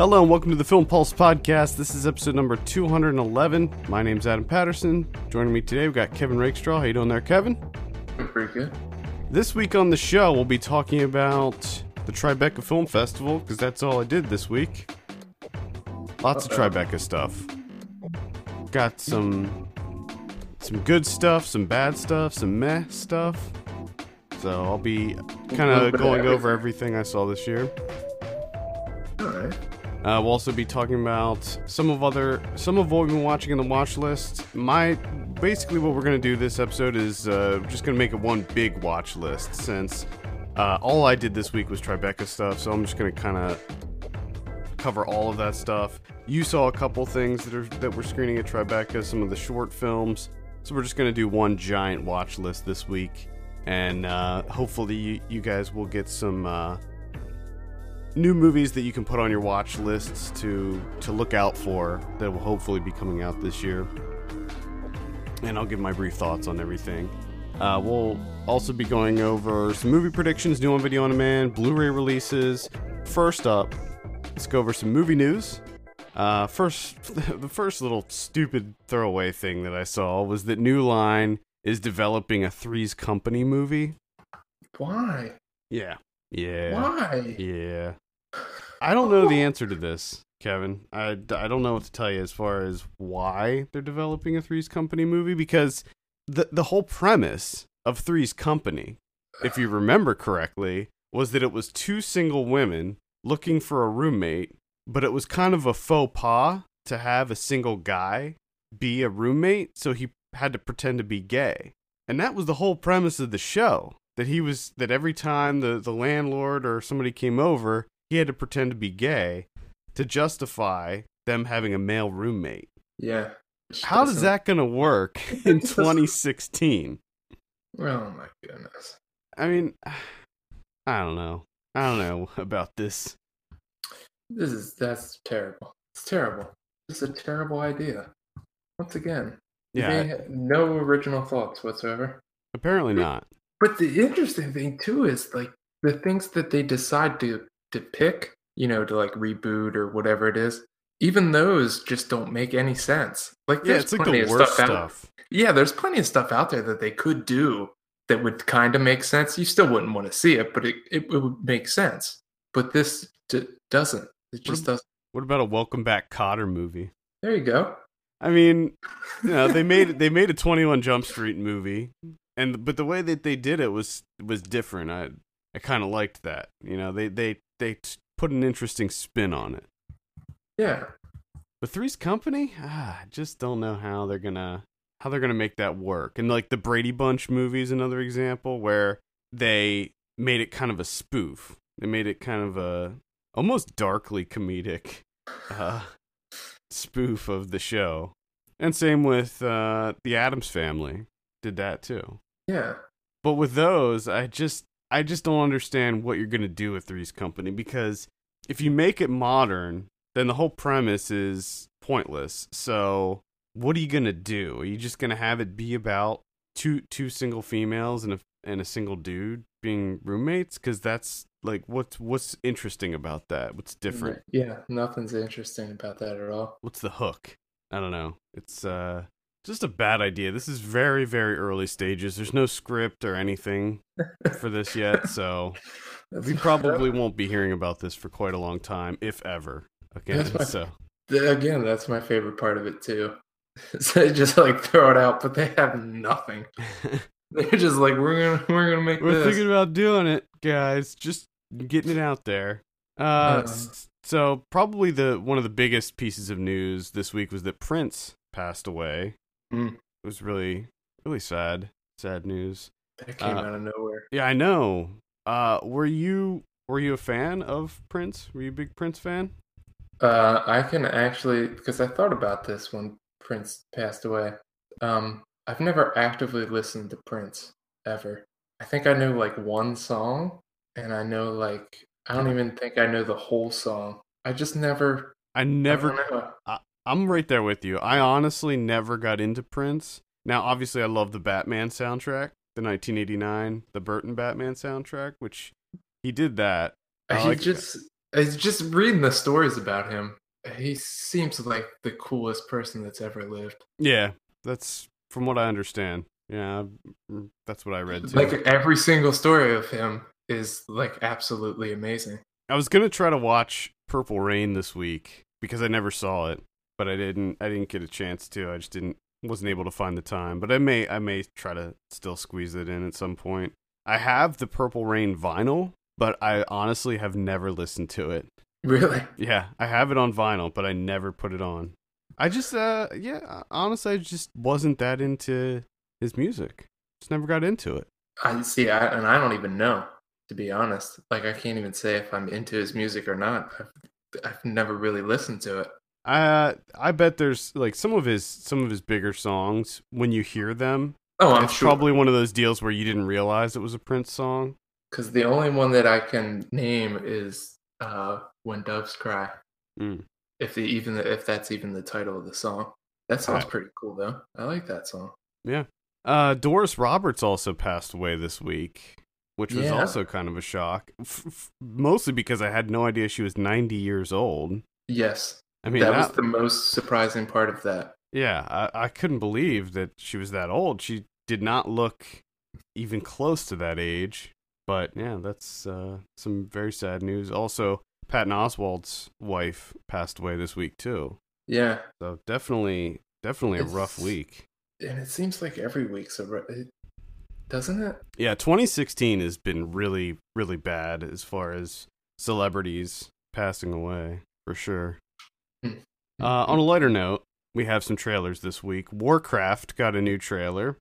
Hello and welcome to the Film Pulse podcast. This is episode number 211. My name's Adam Patterson. Joining me today, we've got Kevin Rakestraw. How you doing there, Kevin? Pretty good. This week on the show, we'll be talking about the Tribeca Film Festival because that's all I did this week. Lots of Tribeca stuff. Got some some good stuff, some bad stuff, some meh stuff. So I'll be kind little of bit of going over everything I saw this year. Uh, we'll also be talking about some of other some of what we've been watching in the watch list. My basically what we're gonna do this episode is uh, just gonna make it one big watch list since uh, all I did this week was Tribeca stuff. So I'm just gonna kind of cover all of that stuff. You saw a couple things that are that we're screening at Tribeca, some of the short films. So we're just gonna do one giant watch list this week, and uh, hopefully you, you guys will get some. New movies that you can put on your watch lists to to look out for that will hopefully be coming out this year. And I'll give my brief thoughts on everything. Uh, we'll also be going over some movie predictions, new on video on demand, Blu-ray releases. First up, let's go over some movie news. Uh, first, the first little stupid throwaway thing that I saw was that New Line is developing a Three's Company movie. Why? Yeah, yeah. Why? Yeah. I don't know the answer to this, Kevin. I, I don't know what to tell you as far as why they're developing a Three's Company movie because the the whole premise of Three's Company, if you remember correctly, was that it was two single women looking for a roommate, but it was kind of a faux pas to have a single guy be a roommate, so he had to pretend to be gay. And that was the whole premise of the show. That he was that every time the, the landlord or somebody came over, he had to pretend to be gay to justify them having a male roommate. Yeah. How is that going to work in 2016? Oh my goodness. I mean, I don't know. I don't know about this. This is that's terrible. It's terrible. It's a terrible idea. Once again, Yeah, no original thoughts whatsoever. apparently not. But the interesting thing too is like the things that they decide to to pick, you know, to like reboot or whatever it is. Even those just don't make any sense. Like Yeah, there's it's like plenty the of worst stuff out- Yeah, there's plenty of stuff out there that they could do that would kind of make sense. You still wouldn't want to see it, but it, it, it would make sense. But this d- doesn't. It just doesn't. What about a Welcome Back Kotter movie? There you go. I mean, you know, they made they made a Twenty One Jump Street movie, and but the way that they did it was was different. I I kind of liked that. You know, they they they put an interesting spin on it. Yeah. But Three's Company, ah, I just don't know how they're gonna how they're gonna make that work. And like the Brady Bunch movie is another example where they made it kind of a spoof. They made it kind of a almost darkly comedic uh, spoof of the show. And same with uh, the Addams Family did that too. Yeah. But with those, I just I just don't understand what you're gonna do with Three's Company because if you make it modern, then the whole premise is pointless. So what are you gonna do? Are you just gonna have it be about two two single females and a and a single dude being roommates? Because that's like what's what's interesting about that? What's different? Yeah. Nothing's interesting about that at all. What's the hook? I don't know. It's uh just a bad idea. This is very very early stages. There's no script or anything for this yet, so we probably won't be hearing about this for quite a long time, if ever. Okay, so again. That's my favorite part of it too. so they just like throw it out, but they have nothing. They're just like we're gonna we're gonna make we're this. thinking about doing it, guys. Just getting it out there. Uh, Uh. so probably the one of the biggest pieces of news this week was that Prince passed away. Mm. It was really really sad, sad news. that came uh, out of nowhere. Yeah, I know. Uh, were you were you a fan of Prince? Were you a big Prince fan? Uh, I can actually because I thought about this when Prince passed away. Um, I've never actively listened to Prince ever. I think I know like one song, and I know like I don't even think I know the whole song. I just never. I I never. don't know. I'm right there with you. I honestly never got into Prince. Now, obviously, I love the Batman soundtrack, the 1989, the Burton Batman soundtrack, which he did that. I he like- just just reading the stories about him. He seems like the coolest person that's ever lived. Yeah, that's from what I understand. Yeah, mm, that's what I read too. Like every single story of him is like absolutely amazing. I was gonna try to watch Purple Rain this week because I never saw it, but I didn't. I didn't get a chance to. I just didn't. wasn't able to find the time. But I may. I may try to still squeeze it in at some point. I have the Purple Rain vinyl, but I honestly have never listened to it. Really? Yeah, I have it on vinyl, but I never put it on. I just, uh, yeah, honestly, I just wasn't that into his music. Just never got into it. I see, I, and I don't even know to be honest. Like I can't even say if I'm into his music or not. I've, I've never really listened to it. Uh, I bet there's like some of his some of his bigger songs when you hear them. Oh, I'm it's sure. probably one of those deals where you didn't realize it was a Prince song. Because the only one that I can name is uh, "When Doves Cry." Mm. If the, even the, if that's even the title of the song, that sounds Right. pretty cool though. I like that song. Yeah. Uh, Doris Roberts also passed away this week, which was Yeah. also kind of a shock. F- f- mostly because I had no idea she was 90 years old. Yes, I mean, that that, was the most surprising part of that. yeah, I, I couldn't believe that she was that old. She did not look even close to that age. But yeah, that's uh, some very sad news. Also, Patton Oswalt's wife passed away this week too. Yeah, So definitely, definitely a rough week. and it seems like every week's a, it, doesn't it? Yeah, 2016 has been really, really bad as far as celebrities passing away, for sure. Hmm. Uh, on a lighter note, we have some trailers this week. Warcraft got a new trailer.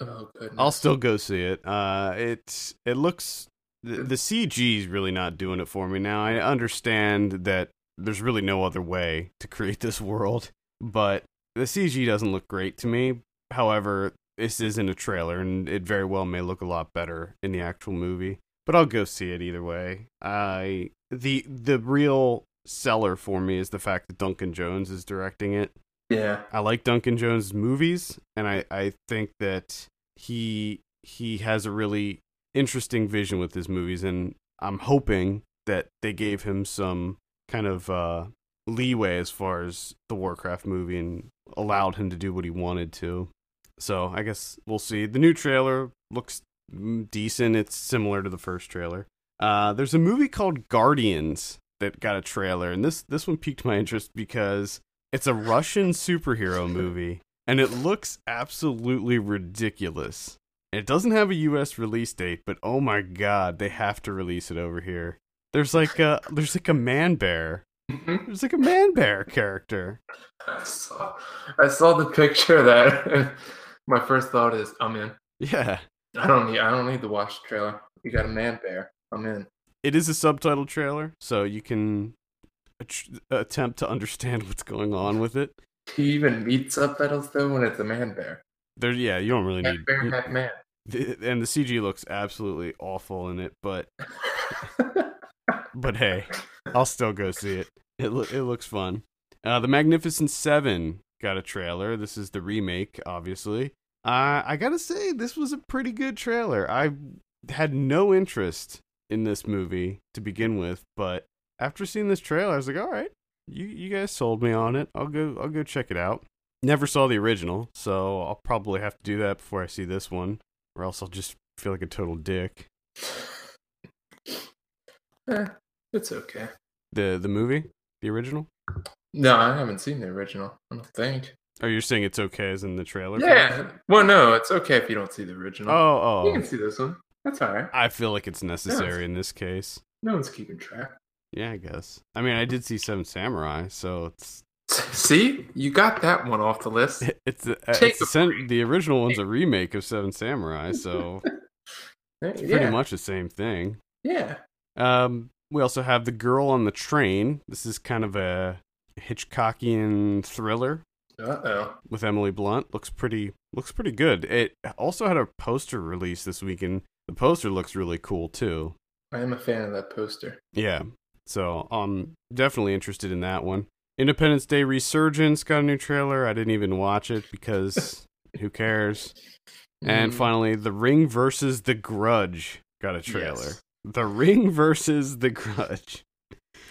Oh goodness. I'll still go see it. Uh, it it looks the, the CG is really not doing it for me now. I understand that there's really no other way to create this world, but the CG doesn't look great to me. However, this isn't a trailer, and it very well may look a lot better in the actual movie. But I'll go see it either way. I the the real seller for me is the fact that Duncan Jones is directing it. Yeah. I like Duncan Jones' movies, and I, I think that he he has a really interesting vision with his movies, and I'm hoping that they gave him some kind of uh, leeway as far as the Warcraft movie and allowed him to do what he wanted to. So I guess we'll see. The new trailer looks decent. It's similar to the first trailer. Uh, there's a movie called Guardians that got a trailer, and this this one piqued my interest because it's a Russian superhero movie, and it looks absolutely ridiculous. It doesn't have a U.S. release date, but oh my god, they have to release it over here. There's like a there's like a man bear. Mhm. There's like a man bear character. I saw, I saw the picture that. My first thought is, I'm in. Yeah, I don't need. I don't need to watch the trailer. You got a man bear. I'm in. It is a subtitle trailer, so you can att- attempt to understand what's going on with it. Do you even need subtitles though when it's a man bear? There, yeah, you don't really Man need. bear, hat man. the- and the CG looks absolutely awful in it, but but hey, I'll still go see it. It lo- it looks fun. Uh, the Magnificent Seven got a trailer. This is the remake, obviously. Uh, I gotta say, this was a pretty good trailer. I had no interest in this movie to begin with, but after seeing this trailer, I was like, all right, you you guys sold me on it. I'll go I'll go check it out. Never saw the original, so I'll probably have to do that before I see this one, or else I'll just feel like a total dick. Eh, it's okay. The the movie, the original. No, I haven't seen the original. I don't think. Oh, you're saying it's okay as in the trailer? Yeah. Well, no, it's okay if you don't see the original. Oh, oh. You can see this one. That's all right. I feel like it's necessary in this case. No one's keeping track. Yeah, I guess. I mean, I did see Seven Samurai, so it's See, you got that one off the list. it's, a, it's a sen- the original one's a remake of Seven Samurai, so it's yeah. pretty much the same thing. Yeah. Um, we also have The Girl on the Train. This is kind of a Hitchcockian thriller Uh oh. with Emily Blunt. Looks pretty looks pretty good. It also had a poster release this week, and the poster looks really cool too. I am a fan of that poster. Yeah. So I'm definitely interested in that one. Independence Day Resurgence got a new trailer. I didn't even watch it because who cares? And Mm, finally, The Ring versus The Grudge got a trailer. yes. The Ring versus The Grudge.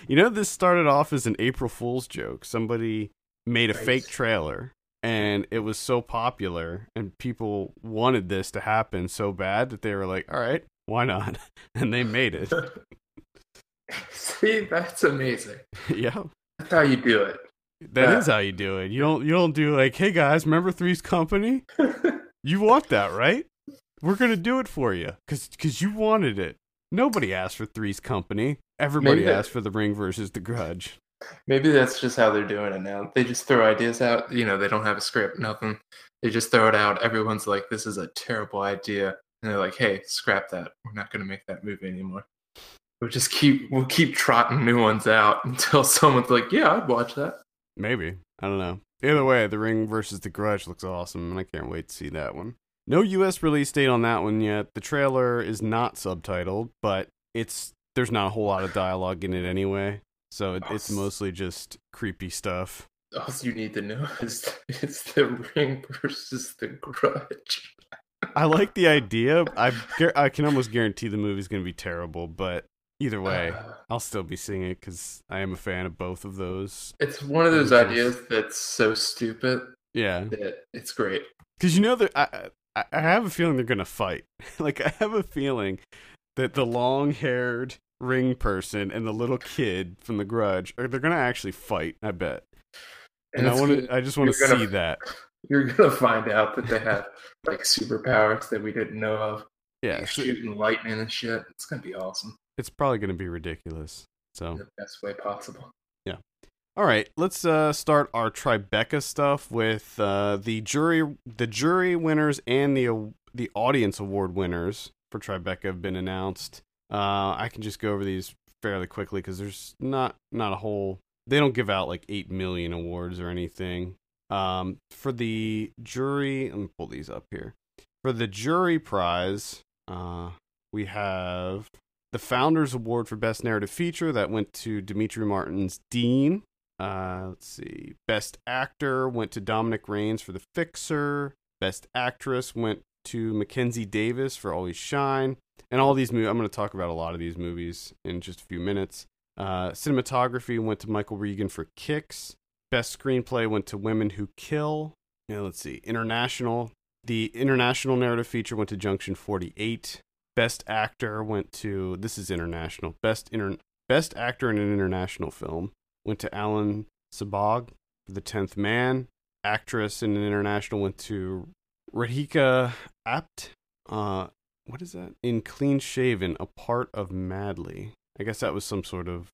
You know, this started off as an April Fool's joke. Somebody made a Right. fake trailer, and it was so popular, and people wanted this to happen so bad that they were like, "All right, why not?" And they made it. See, that's amazing. yeah, That's how you do it. that is Yeah. how you do it. You don't you don't do like, "Hey guys, remember Three's Company? You want that, right? We're gonna do it for you, cause cause you wanted it. Nobody asked for Three's Company. Everybody Maybe asked for The Ring versus The Grudge." Maybe that's just how they're doing it now. They just throw ideas out. You know, they don't have a script, nothing. They just throw it out. Everyone's like, "This is a terrible idea," and they're like, "Hey, scrap that. We're not going to make that movie anymore. We'll just keep we'll keep trotting new ones out until someone's like, "Yeah, I'd watch that." Maybe. I don't know. Either way, The Ring versus The Grudge looks awesome, and I can't wait to see that one. No US release date on that one yet. The trailer is not subtitled, but it's there's not a whole lot of dialogue in it anyway. So it, it's mostly just creepy stuff. All you need to know is it's the ring versus the grudge. I like the idea. I I can almost guarantee the movie's going to be terrible, but either way, Uh, I'll still be seeing it cuz I am a fan of both of those. it's one of those is- ideas that's so stupid Yeah. that it's great. Because you know that I, I have a feeling they're gonna fight. like I have a feeling that the long-haired ring person and the little kid from The Grudge are they're gonna actually fight. I bet. And, I want gonna- I just want to gonna- see that. You're gonna find out that they have like superpowers that we didn't know of. Yeah. Like, so shooting lightning and shit. It's gonna be awesome. it's probably gonna be ridiculous. So In the best way possible. Yeah. All right, let's uh, start our Tribeca stuff with uh, the jury. The jury winners and the the audience award winners for Tribeca have been announced. Uh, I can just go over these fairly quickly because there's not not a whole. They don't give out like eight million awards or anything. Um, for the jury, let me pull these up here. For the jury prize, uh, we have the Founders Award for Best Narrative Feature that went to Demetri Martin's Dean. Uh, let's see. Best Actor went to Dominic Rains for The Fixer. Best Actress went to Mackenzie Davis for Always Shine. And all these movies, I'm going to talk about a lot of these movies in just a few minutes. Uh, cinematography went to Michael Ragen for Kicks. Best screenplay went to Women Who Kill. Yeah, let's see. International. The international narrative feature went to Junction 48. Best actor went to this is international. Best inter, best actor in an international film went to Alan Sabbagh for The Tenth Man. Actress in an international went to Radhika Apte. Uh, what is that? In Clean Shaven, a part of Madly. I guess that was some sort of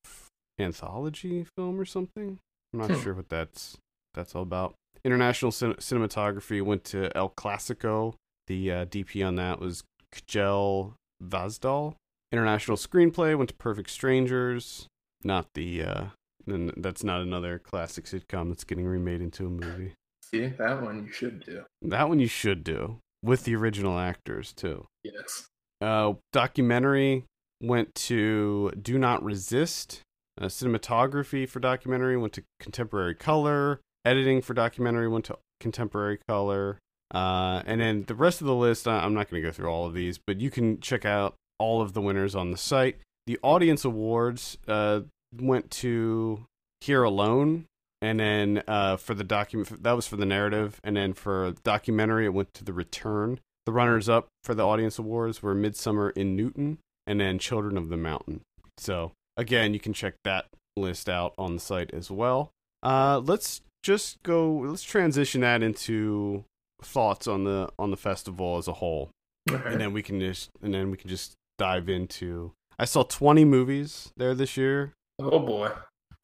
anthology film or something. I'm not Hmm. sure what that's that's all about. International cin- cinematography went to El Clasico. The uh, DP on that was Kjell Vassdal. International screenplay went to Perfect Strangers. Not the uh, and that's not another classic sitcom that's getting remade into a movie. See, that one you should do. That one you should do with the original actors too. Yes. Uh, documentary went to Do Not Resist. Uh, cinematography for documentary went to Contemporary Color. Editing for documentary went to Contemporary Color. Uh, and then the rest of the list, I'm not going to go through all of these, but you can check out all of the winners on the site. The audience awards uh, went to Here Alone, and then uh, for the document that was for the narrative, and then for documentary it went to The Return. The runners up for the audience awards were Midsummer in Newtown, and then Children of the Mountain. So again, you can check that list out on the site as well. Uh, let's just go. Let's transition that into thoughts on the on the festival as a whole and then we can just and then we can just dive into i saw 20 movies there this year oh boy.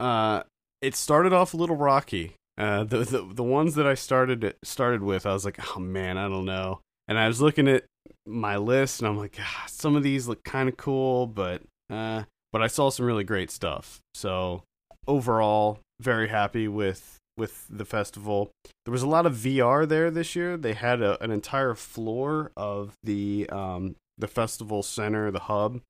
uh it started off a little rocky uh the the, the ones that i started started with i was like oh man i don't know and i was looking at my list and i'm like ah, some of these look kind of cool but uh but i saw some really great stuff so overall very happy with with the festival there was a lot of VR there this year. They had a, an entire floor of the um, the festival center, the hub,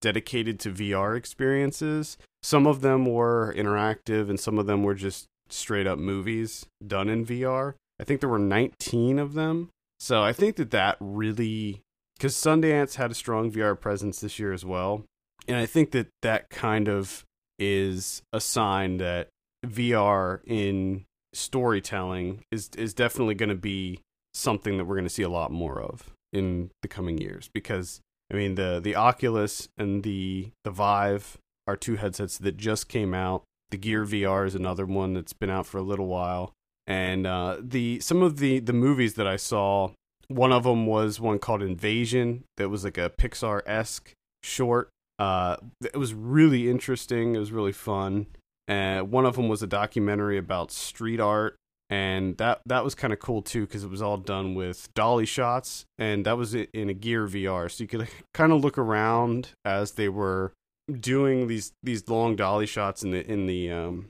dedicated to VR experiences. Some of them were interactive, and some of them were just straight up movies done in VR. I think there were 19 of them. So I think that that really, because Sundance had a strong VR presence this year as well, and I think that that kind of is a sign that VR in storytelling is is definitely going to be something that we're going to see a lot more of in the coming years because I mean the the Oculus and the the Vive are two headsets that just came out. The Gear VR is another one that's been out for a little while. And uh, the some of the the movies that I saw, one of them was one called Invasion that was like a Pixar esque short. Uh, it was really interesting. It was really fun. And one of them was a documentary about street art and that that was kind of cool too because it was all done with dolly shots and that was in a gear vr so you could kind of look around as they were doing these these long dolly shots in the in the um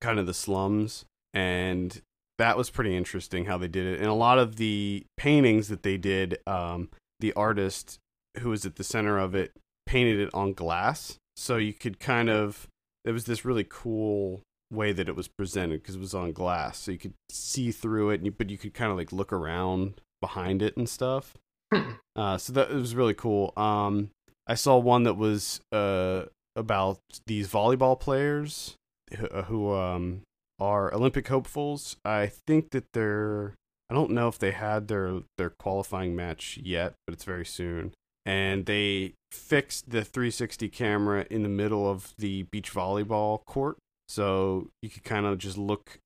kind of the slums and that was pretty interesting how they did it and a lot of the paintings that they did um the artist who was at the center of it painted it on glass so you could kind of it was this really cool way that it was presented because it was on glass, so you could see through it, and you, but you could kind of like look around behind it and stuff. Hmm. uh, so that it was really cool. Um, I saw one that was uh about these volleyball players who, uh, who um are Olympic hopefuls. I think that they're I don't know if they had their their qualifying match yet, but it's very soon. And they fixed the 360 camera in the middle of the beach volleyball court so you could kind of just look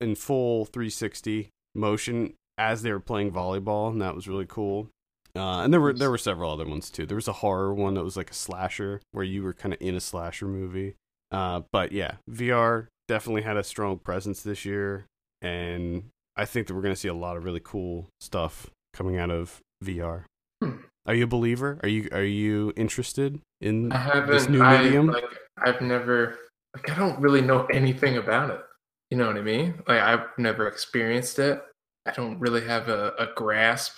in full 360 motion as they were playing volleyball, and that was really cool. Uh, and there were there were several other ones too. There was a horror one that was like a slasher where you were kind of in a slasher movie. Uh, but yeah, VR definitely had a strong presence this year, and I think that we're going to see a lot of really cool stuff coming out of VR. Hmm. Are you a believer? Are you are you interested in this new medium? I, like, I've never like I don't really know anything about it. You know what I mean? Like I've never experienced it. I don't really have a, a grasp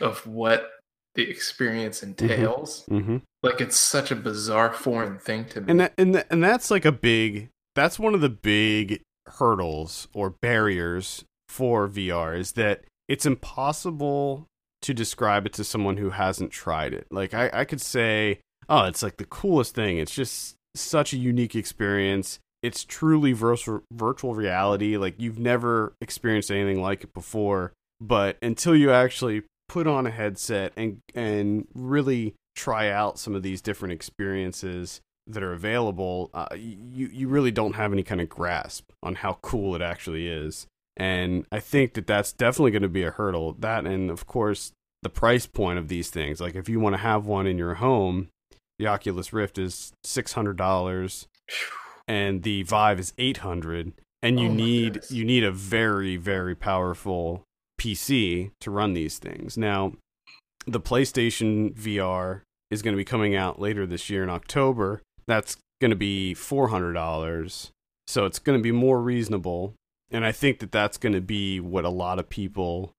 of what the experience mm-hmm. entails. Mm-hmm. Like it's such a bizarre foreign thing to me. And that, and and that's like a big that's one of the big hurdles or barriers for VR is that it's impossible to describe it to someone who hasn't tried it. Like I, I could say, oh, it's like the coolest thing. It's just such a unique experience. It's truly virtual virtual reality. Like you've never experienced anything like it before. But until you actually put on a headset and and really try out some of these different experiences that are available, uh, you you really don't have any kind of grasp on how cool it actually is. And I think that that's definitely going to be a hurdle. That and of course the price point of these things. Like if you want to have one in your home, the Oculus Rift is six hundred dollars, and the Vive is eight hundred, and you oh need goodness. you need a very very powerful PC to run these things. Now, the PlayStation VR is going to be coming out later this year in October. That's going to be four hundred dollars, so it's going to be more reasonable. And I think that that's going to be what a lot of people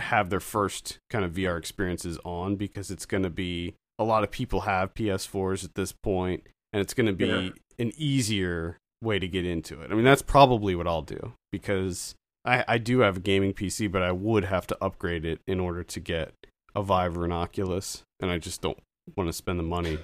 have their first kind of VR experiences on because it's going to be a lot of people have PS4s at this point, and it's going to be yeah. an easier way to get into it. I mean, that's probably what I'll do because I, I do have a gaming PC, but I would have to upgrade it in order to get a Vive or an Oculus, and I just don't want to spend the money.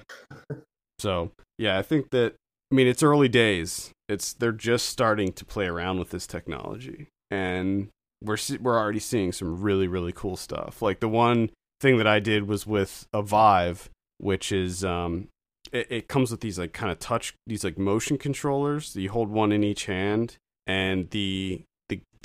so yeah, I think that I mean it's early days. It's they're just starting to play around with this technology, and we're we're already seeing some really really cool stuff. Like the one thing that I did was with a Vive, which is um, it, it comes with these like kind of touch these like motion controllers. You hold one in each hand, and the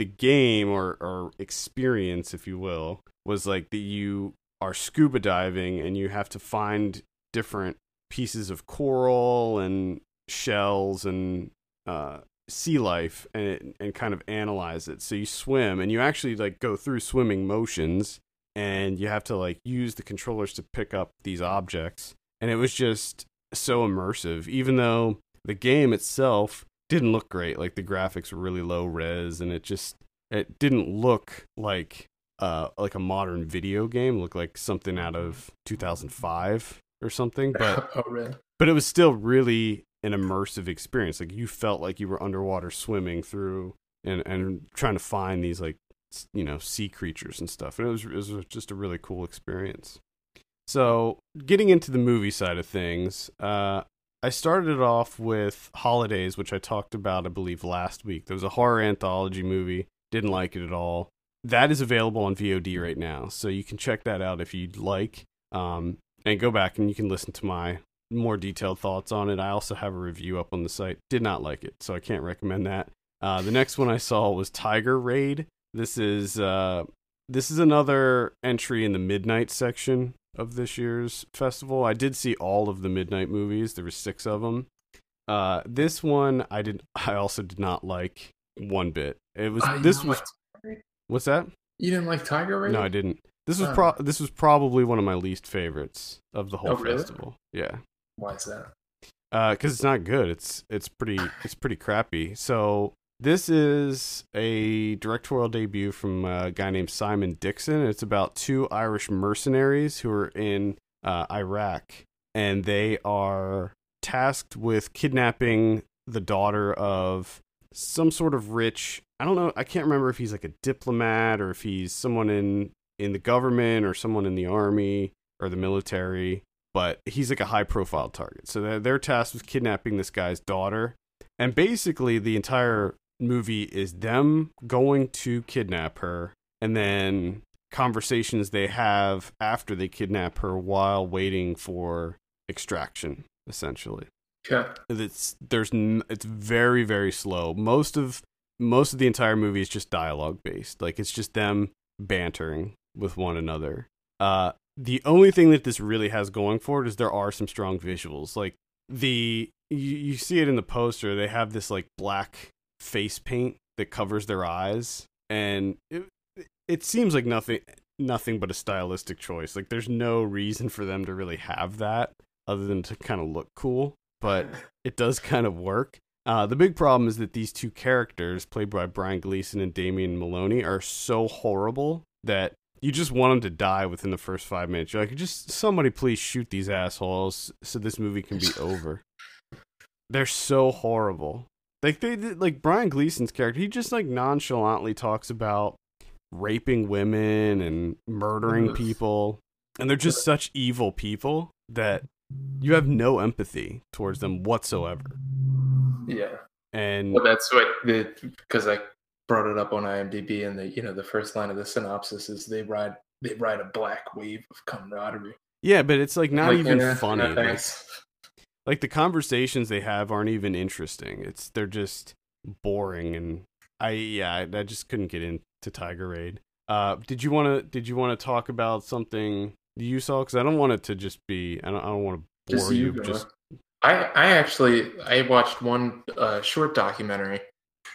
the game or or experience, if you will, was like that you are scuba diving and you have to find different pieces of coral and shells and uh, sea life and and kind of analyze it. So you swim and you actually like go through swimming motions and you have to like use the controllers to pick up these objects and it was just so immersive even though the game itself didn't look great. Like the graphics were really low res and it just it didn't look like uh like a modern video game it looked like something out of 2005 or something but oh, really? but it was still really an immersive experience. Like you felt like you were underwater swimming through and and trying to find these like you know sea creatures and stuff and it was, it was just a really cool experience. So getting into the movie side of things uh I started it off with Holidays, which I talked about, I believe, last week. There was a horror anthology movie. Didn't like it at all. That is available on VOD right now, so you can check that out if you'd like. Um, and go back and you can listen to my more detailed thoughts on it. I also have a review up on the site. Did not like it, so I can't recommend that. Uh, the next one I saw was Tiger Raid. This is uh, this is another entry in the midnight section of this year's festival. I did see all of the midnight movies. There were six of them. Uh, this one I did. I also did not like one bit. It was Uh, this was like what's that? You didn't like Tiger Raid? No, I didn't. This was Oh. pro- this was probably one of my least favorites of the whole Oh, really? festival. Yeah, Why is that? Uh because it's not good. It's it's pretty it's pretty crappy. So this is a directorial debut from a guy named Simon Dixon. It's about two Irish mercenaries who are in uh, Iraq, and they are tasked with kidnapping the daughter of some sort of rich. I don't know. I can't remember if he's like a diplomat or if he's someone in in the government or someone in the army or the military but he's like a high profile target. So they're, they're tasked with kidnapping this guy's daughter. And basically, the entire movie is them going to kidnap her and then conversations they have after they kidnap her while waiting for extraction, essentially. Okay. It's there's it's very very slow. Most of most of the entire movie is just dialogue based. Like it's just them bantering with one another. Uh the only thing that this really has going for it is there are some strong visuals. Like the you, you see it in the poster, they have this like black face paint that covers their eyes and it it seems like nothing nothing but a stylistic choice. Like there's no reason for them to really have that other than to kind of look cool, but it does kind of work. Uh, the big problem is that these two characters, played by Brian Gleeson and Damien Molony, are so horrible that you just want them to die within the first five minutes. You're like, just somebody please shoot these assholes so this movie can be over. They're so horrible. Like they did, like Brian Gleeson's character, he just like nonchalantly talks about raping women and murdering people, and they're just such evil people that you have no empathy towards them whatsoever. Yeah. And Well, that's what the because I brought it up on IMDb, and the you know the first line of the synopsis is they ride they ride a black wave of camaraderie. yeah, but it's like not Like, even yeah, funny. Like-. Like the conversations they have aren't even interesting. It's they're just boring and I yeah, I, I just couldn't get into Tiger Raid. Uh did you want to did you want to talk about something you saw cuz I don't want it to just be I don't I don't want to bore you just I I actually I watched one uh, short documentary,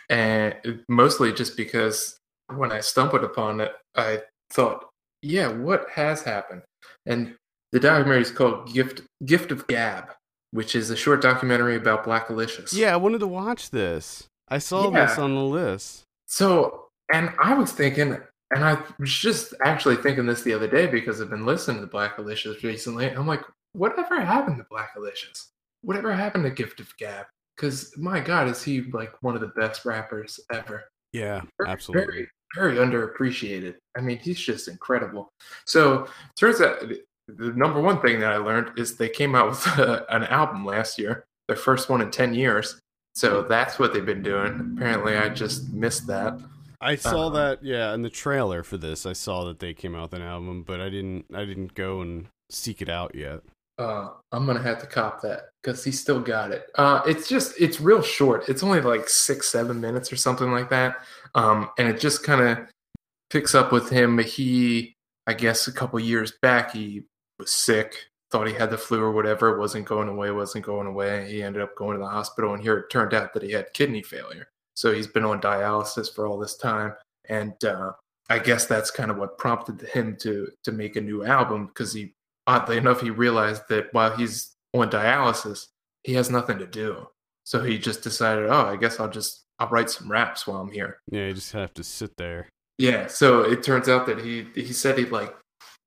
and mostly just because when I stumbled upon it, I thought, yeah, what has happened? And the documentary is called Gift Gift of Gab, which is a short documentary about Blackalicious. Yeah, I wanted to watch this. I saw this on the list. So, and I was thinking, and I was just actually thinking this the other day because I've been listening to Blackalicious recently. I'm like, whatever happened to Blackalicious? Whatever happened to Gift of Gab? Because my God, is he like one of the best rappers ever? Yeah, Very- absolutely. Very, very underappreciated. I mean, he's just incredible. So, turns out the number one thing that I learned is they came out with an album last year, their first one in 10 years. So that's what they've been doing. Apparently, I just missed that. I saw Uh, that yeah, in the trailer for this. I saw that they came out with an album, but I didn't I didn't go and seek it out yet. Uh, I'm gonna have to cop that because he still got it. Uh, it's just it's real short. It's only like six, seven minutes or something like that. Um, and it just kind of picks up with him. He, I guess, a couple years back, he was sick, thought he had the flu or whatever. It wasn't going away, wasn't going away. He ended up going to the hospital, and here it turned out that he had kidney failure. So he's been on dialysis for all this time, and uh, I guess that's kind of what prompted him to to make a new album because he oddly enough, he realized that while he's on dialysis, he has nothing to do. So he just decided, oh, I guess I'll just I'll write some raps while I'm here. Yeah, you just have to sit there. Yeah. So it turns out that he he said he like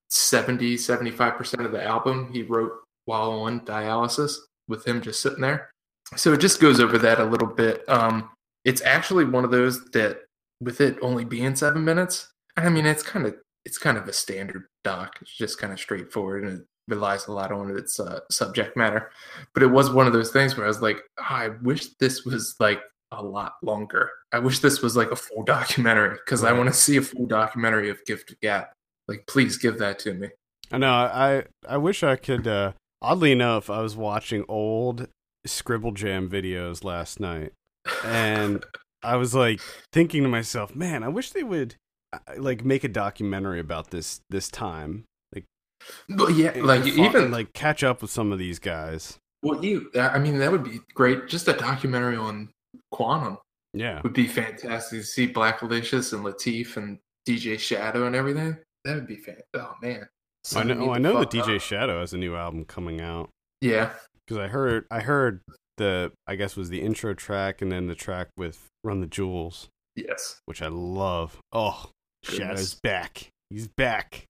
70, 75% of the album he wrote while on dialysis with him just sitting there. So it just goes over that a little bit. Um, it's actually one of those that with it only being seven minutes, I mean, it's kind of it's kind of a standard doc. It's just kind of straightforward and it relies a lot on its uh, subject matter. But it was one of those things where I was like, oh, I wish this was like a lot longer. I wish this was like a full documentary because right. I want to see a full documentary of Gift of Gab. Like, please give that to me. I know. I I wish I could. Uh, oddly enough, I was watching old Scribble Jam videos last night, and I was like thinking to myself, man, I wish they would uh, like make a documentary about this this time. Like, but yeah, like even like catch up with some of these guys. Well, you, I mean, that would be great. Just a documentary on Quannum. Yeah, would be fantastic to see Blackalicious and Lateef and DJ Shadow and everything. That would be fan. Oh man, I know. Oh, I know that DJ up. Shadow has a new album coming out. Yeah, because I heard I heard the I guess was the intro track and then the track with Run the Jewels. Yes, which I love. Oh, Goodness. Shadow's back. He's back.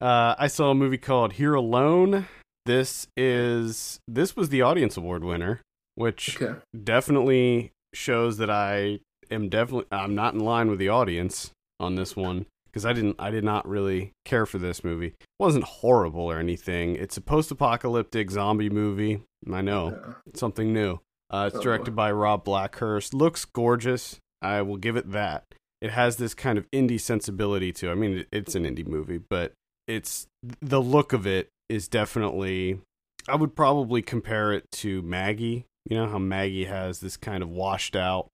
Uh, I saw a movie called Here Alone. This is this was the audience award winner, which okay. definitely shows that I am definitely I'm not in line with the audience on this one because I didn't I did not really care for this movie. It wasn't horrible or anything. It's a post-apocalyptic zombie movie. I know yeah. something new. Uh, it's oh, directed by Rod Blackhurst. Looks gorgeous. I will give it that. It has this kind of indie sensibility to. I mean, it's an indie movie, but it's the look of it is definitely. I would probably compare it to Maggie. You know how Maggie has this kind of washed out,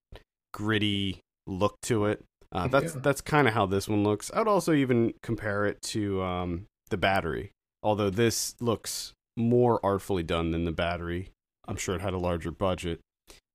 gritty look to it. Uh, that's yeah. that's kind of how this one looks. I'd also even compare it to um, the Battery, although this looks more artfully done than the Battery. I'm sure it had a larger budget.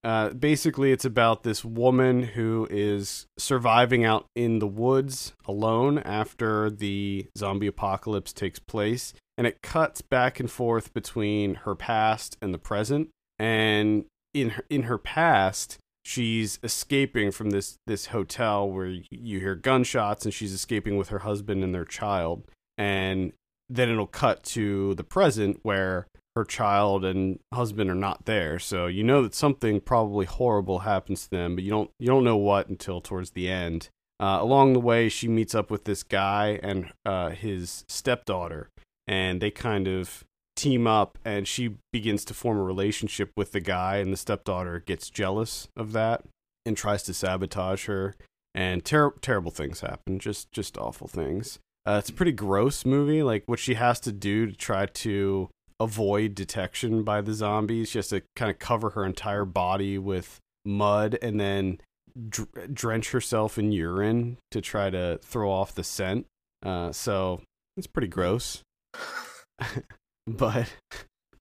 Uh, basically, it's about this woman who is surviving out in the woods alone after the zombie apocalypse takes place, and it cuts back and forth between her past and the present. And in her, in her past, she's escaping from this this hotel where you hear gunshots and she's escaping with her husband and their child. And then it'll cut to the present where her child and husband are not there. So you know that something probably horrible happens to them but you don't you don't know what until towards the end. Uh, along the way she meets up with this guy and uh, his stepdaughter. And they kind of team up and she begins to form a relationship with the guy and the stepdaughter gets jealous of that and tries to sabotage her. And ter- terrible things happen just just awful things. Uh, it's a pretty gross movie like what she has to do to try to avoid detection by the zombies. She has to kind of cover her entire body with mud and then dr- drench herself in urine to try to throw off the scent. Uh, so it's pretty gross but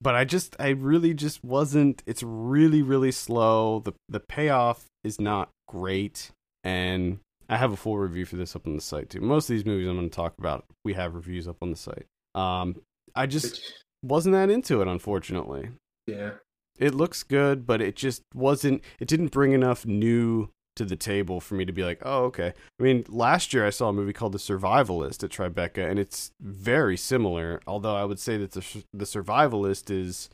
but I just I really just wasn't it's really really slow. The the payoff is not great and I have a full review for this up on the site too. Most of these movies I'm going to talk about, we have reviews up on the site. Um I just wasn't that into it unfortunately. Yeah. It looks good, but it just wasn't it didn't bring enough new to the table for me to be like, oh, okay. I mean, last year I saw a movie called The Survivalist at Tribeca, and it's very similar. Although I would say that the the Survivalist is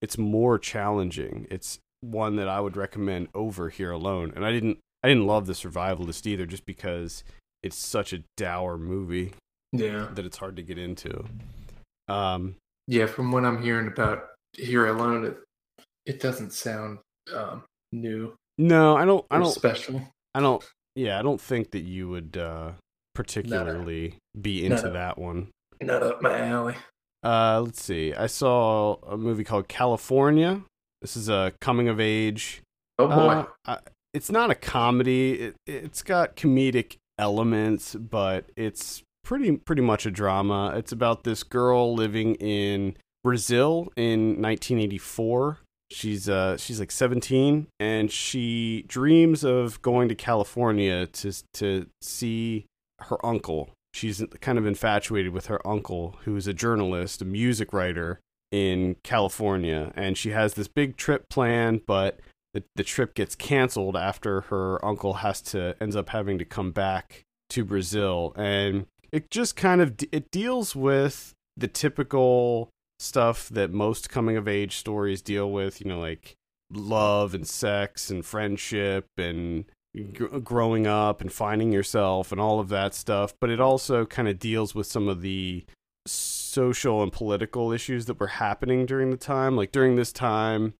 it's more challenging. It's one that I would recommend over Here Alone. And I didn't I didn't love The Survivalist either, just because it's such a dour movie. Yeah, that it's hard to get into. Um, yeah, from what I'm hearing about Here Alone, it it doesn't sound um, new. No, I don't. I don't. Special. I don't. Yeah, I don't think that you would uh, particularly be into that one. Not up my alley. Uh, let's see. I saw a movie called California. This is a coming of age. Oh boy! Uh, I, it's not a comedy. It, it's got comedic elements, but it's pretty pretty much a drama. It's about this girl living in Brazil in 1984 She's uh she's like 17 and she dreams of going to California to to see her uncle. She's kind of infatuated with her uncle who's a journalist, a music writer in California and she has this big trip planned but the, the trip gets canceled after her uncle has to ends up having to come back to Brazil and it just kind of it deals with the typical stuff that most coming of age stories deal with, you know, like love and sex and friendship and growing up and finding yourself and all of that stuff, but it also kind of deals with some of the social and political issues that were happening during the time. Like during this time,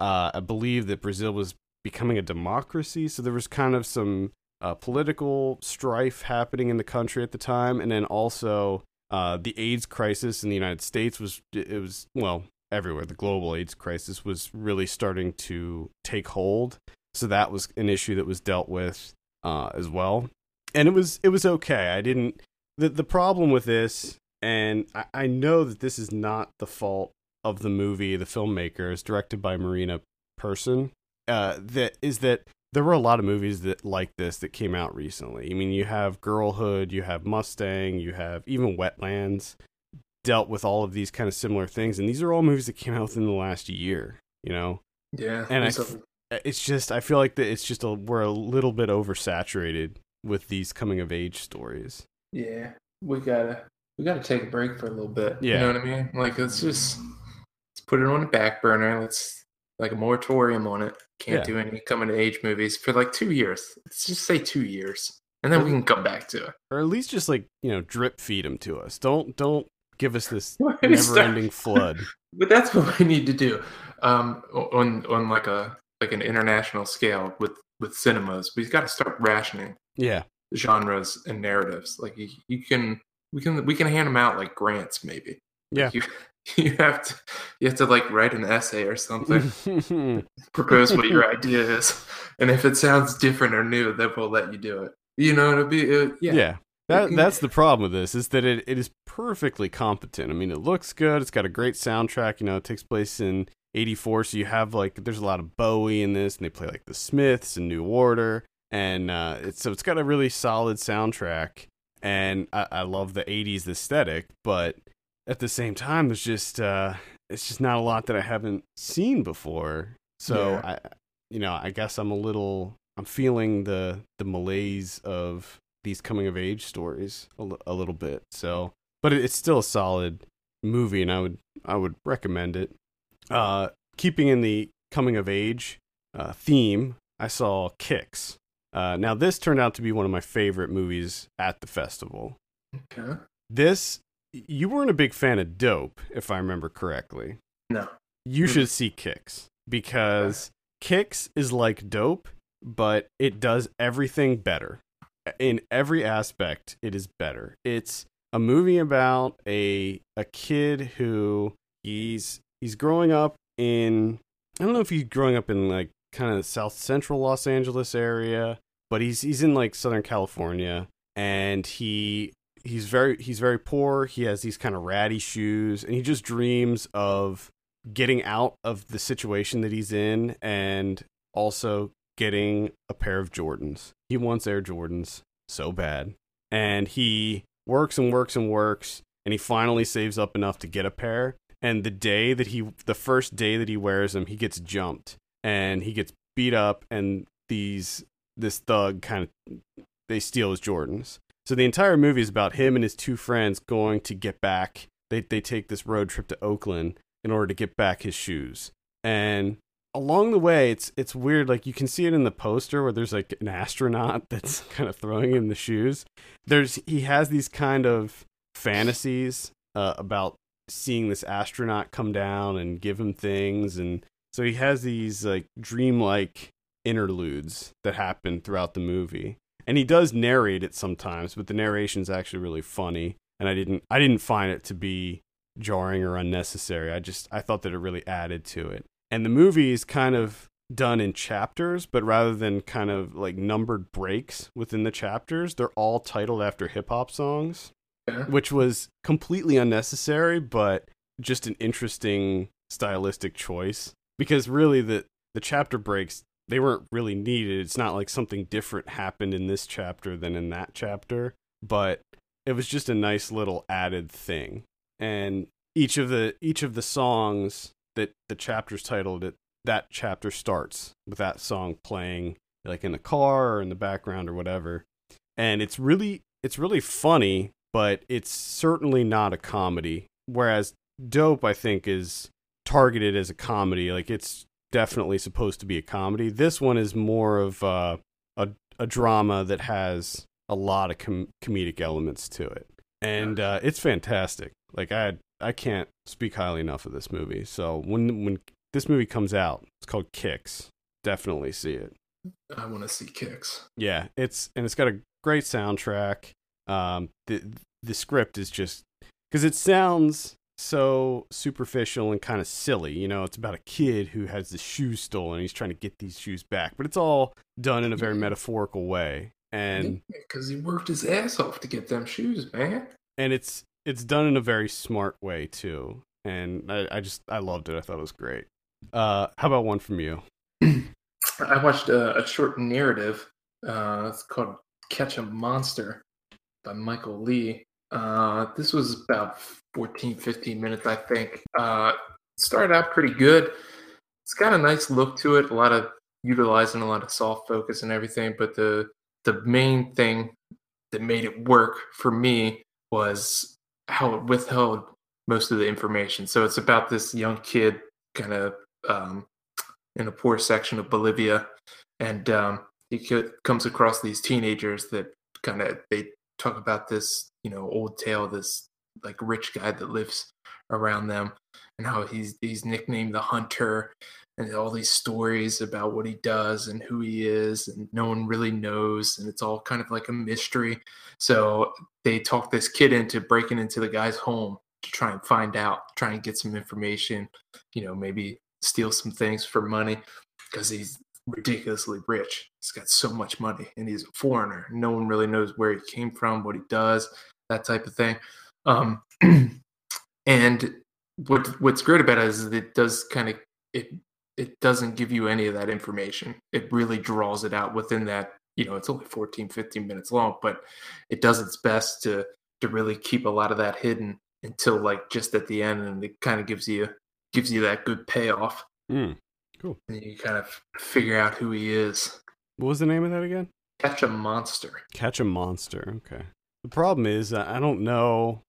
uh, I believe that Brazil was becoming a democracy, so there was kind of some uh, political strife happening in the country at the time, and then also uh, the AIDS crisis in the United States was it was well everywhere. The global AIDS crisis was really starting to take hold, so that was an issue that was dealt with uh, as well, and it was it was okay. I didn't the the problem with this, and I, I know that this is not the fault of the movie, the filmmaker, is directed by Marina Person. Uh, that is that there were a lot of movies that like this that came out recently. I mean, you have Girlhood, you have Mustang, you have even Wetlands dealt with all of these kind of similar things, and these are all movies that came out within the last year. You know, Yeah. And I it's just I feel like that it's just a, we're a little bit oversaturated with these coming of age stories. yeah, we gotta we gotta take a break for a little bit. Yeah. You know what I mean? Like let's just let's put it on the back burner. Let's like a moratorium on it. Can't Yeah. do any coming of age movies for like two years. Let's just say two years. And then we can come back to it. or at least just like you know drip feed them to us. Don't don't give us this We're gonna start- never-ending flood. But that's what we need to do. Um, on on like a like an international scale with with cinemas, we've got to start rationing Yeah, genres and narratives. Like you, you can we can we can hand them out like grants maybe. Yeah. You you have to you have to like write an essay or something, propose what your idea is, and if it sounds different or new, then we'll let you do it. You know, it'll be uh, yeah. That that's the problem with this is that it, it is perfectly competent. I mean, it looks good. It's got a great soundtrack. You know, it takes place in '84, so you have like there's a lot of Bowie in this, and they play like the Smiths and New Order, and uh, it's so it's got a really solid soundtrack. And I, I love the '80s aesthetic, but at the same time, there's just uh, it's just not a lot that I haven't seen before. So Yeah. I, you know, I guess I'm a little I'm feeling the the malaise of these coming of age stories a, little bit. So, but it, it's still a solid movie, and I would I would recommend it. Uh, keeping in the coming of age uh, theme, I saw Kicks. Uh, now this turned out to be one of my favorite movies at the festival. Okay. This you weren't a big fan of Dope, if I remember correctly. No. You should see Kicks because Kicks is like Dope, but it does everything better. In every aspect, it is better. It's a movie about a a kid who he's he's growing up in I don't know if he's growing up in like kind of South Central Los Angeles area, but he's he's in like Southern California and he he's very he's very poor. He has these kind of ratty shoes and he just dreams of getting out of the situation that he's in and also getting a pair of Jordans. He wants Air Jordans so bad. And he works and works and works and he finally saves up enough to get a pair. And the day that he the first day that he wears them, he gets jumped and he gets beat up and these this thug kind of they steal his Jordans. So the entire movie is about him and his two friends going to get back. They they take this road trip to Oakland in order to get back his shoes. And along the way, it's it's weird. Like you can see it in the poster where there's like an astronaut that's kind of throwing him the shoes. There's he has these kind of fantasies uh, about seeing this astronaut come down and give him things, and so he has these like dreamlike interludes that happen throughout the movie and he does narrate it sometimes but the narration's actually really funny. And i didn't i didn't find it to be jarring or unnecessary. I just i thought that it really added to it. And the movie is kind of done in chapters but rather than kind of like numbered breaks within the chapters they're all titled after hip hop songs Yeah. which was completely unnecessary but just an interesting stylistic choice. Because really the the chapter breaks they weren't really needed. It's not like something different happened in this chapter than in that chapter but it was just a nice little added thing. And each of the each of the songs that the chapters titled it that chapter starts with that song playing like in the car or in the background or whatever. And it's really it's really funny but it's certainly not a comedy. Whereas dope i think is targeted as a comedy. Like it's definitely supposed to be a comedy this one is more of uh, a a drama that has a lot of com- comedic elements to it and uh, it's fantastic Like I I can't speak highly enough of this movie. So when when this movie comes out, it's called Kicks. Definitely see it. I want to see kicks. Yeah, it's and it's got a great soundtrack. Um, the the script is just because it sounds so superficial and kind of silly. You know, it's about a kid who has the shoes stolen. He's trying to get these shoes back, but it's all done in a very metaphorical way, and because he worked his ass off to get them shoes, man. and it's it's done in a very smart way too. And I, I just I loved it. I thought it was great. Uh, how about one from you? I watched a, a short narrative. Uh, it's called Catch a Monster by Michael Lee. Uh, this was about 14, 15 minutes, I think. Uh, started out pretty good. It's got a nice look to it, a lot of utilizing a lot of soft focus and everything. But the the main thing that made it work for me was how it withheld most of the information. So it's about this young kid kind of um, in a poor section of Bolivia, and um, he co- comes across these teenagers that kind of they talk about this you know old tale, this like rich guy that lives around them, and how he's he's nicknamed the Hunter, and all these stories about what he does and who he is, and no one really knows, and it's all kind of like a mystery. So they talk this kid into breaking into the guy's home to try and find out, try and get some information, you know, maybe steal some things for money because he's ridiculously rich. He's got so much money and he's a foreigner. No one really knows where he came from, what he does, that type of thing. Um, and what what's great about it is it does kind of it it doesn't give you any of that information. It really draws it out within that, you know, it's only 14, 15 minutes long, but it does its best to to really keep a lot of that hidden until like just at the end and it kind of gives you gives you that good payoff. Mm. And you kind of figure out who he is. What was the name of that again? Catch a monster. Catch a monster. Okay. The problem is uh, I don't know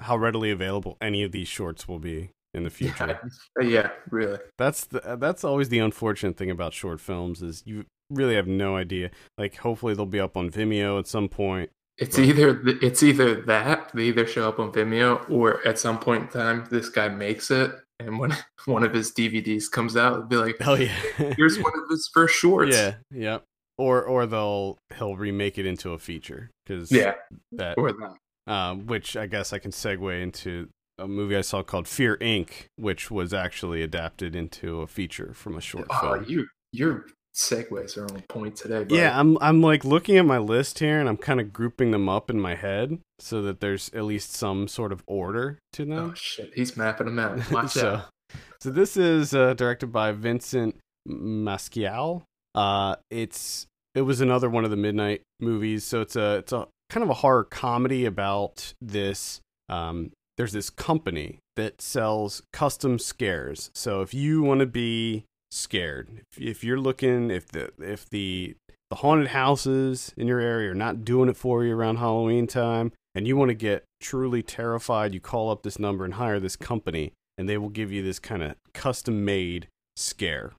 how readily available any of these shorts will be in the future. Yeah, yeah really. That's the that's always the unfortunate thing about short films is you really have no idea. Like hopefully they'll be up on Vimeo at some point. It's either it's either that they either show up on Vimeo or at some point in time this guy makes it and when one of his DVDs comes out, it'll be like, Oh yeah. here's one of his first shorts. yeah, yeah. Or or they'll he'll remake it into a feature cuz Yeah, that or that. um, which I guess I can segue into a movie I saw called Fear Inc., which was actually adapted into a feature from a short Oh, film. you your segues are on point today. Bro. Yeah, I'm I'm like looking at my list here and I'm kind of grouping them up in my head so that there's at least some sort of order to them. Oh shit, he's mapping them out. Watch so, out. so this is uh, directed by Vincent Masciale. Uh, it's it was another one of the midnight movies. So it's a it's a kind of a horror comedy about this. Um, there's this company that sells custom scares. So if you want to be scared, if, if you're looking, if the if the the haunted houses in your area are not doing it for you around Halloween time, and you want to get truly terrified, you call up this number and hire this company, and they will give you this kind of custom made scare.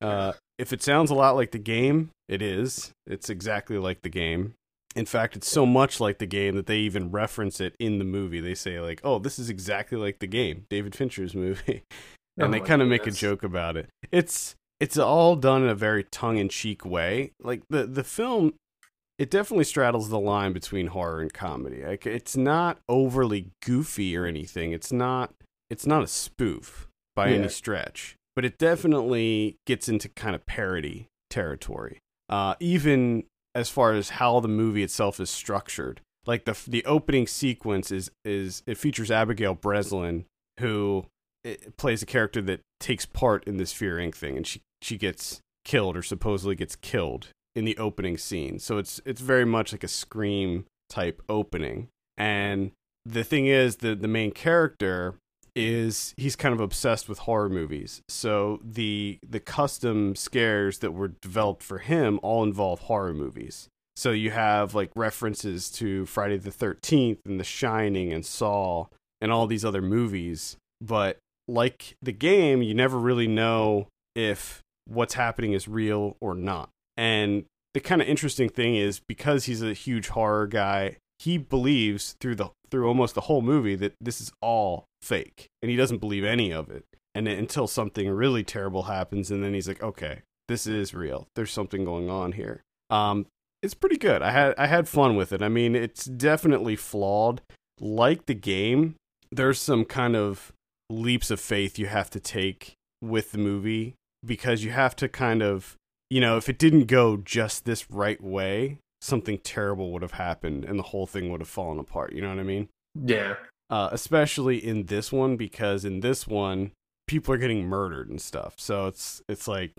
Uh, if it sounds a lot like the game, it is. It's exactly like the game. In fact, it's so much like the game that they even reference it in the movie. They say like, "Oh, this is exactly like the game, David Fincher's movie," and Oh they kind of make a joke about it. It's it's all done in a very tongue in cheek way. Like the the film, it definitely straddles the line between horror and comedy. Like it's not overly goofy or anything. It's not it's not a spoof by Yeah. any stretch, but it definitely gets into kind of parody territory. Uh, even as far as how the movie itself is structured. Like the the opening sequence is is it features Abigail Breslin who eh, plays a character that takes part in this Fear Inc. thing, and she she gets killed or supposedly gets killed in the opening scene. So it's it's very much like a scream type opening. And the thing is, the the main character is he's kind of obsessed with horror movies. So the the custom scares that were developed for him all involve horror movies. So you have like references to Friday the 13th and The Shining and Saw and all these other movies, but like the game, you never really know if what's happening is real or not. And the kind of interesting thing is because he's a huge horror guy, he believes through the through almost the whole movie that this is all fake, and he doesn't believe any of it. And until something really terrible happens, and then he's like, okay, this is real. There's something going on here. Um, it's pretty good. I had I had fun with it. I mean, it's definitely flawed. Like the game, there's some kind of leaps of faith you have to take with the movie because you have to kind of, you know, if it didn't go just this right way, something terrible would have happened and the whole thing would have fallen apart. You know what I mean? Yeah. Uh, especially in this one because in this one people are getting murdered and stuff. So it's it's like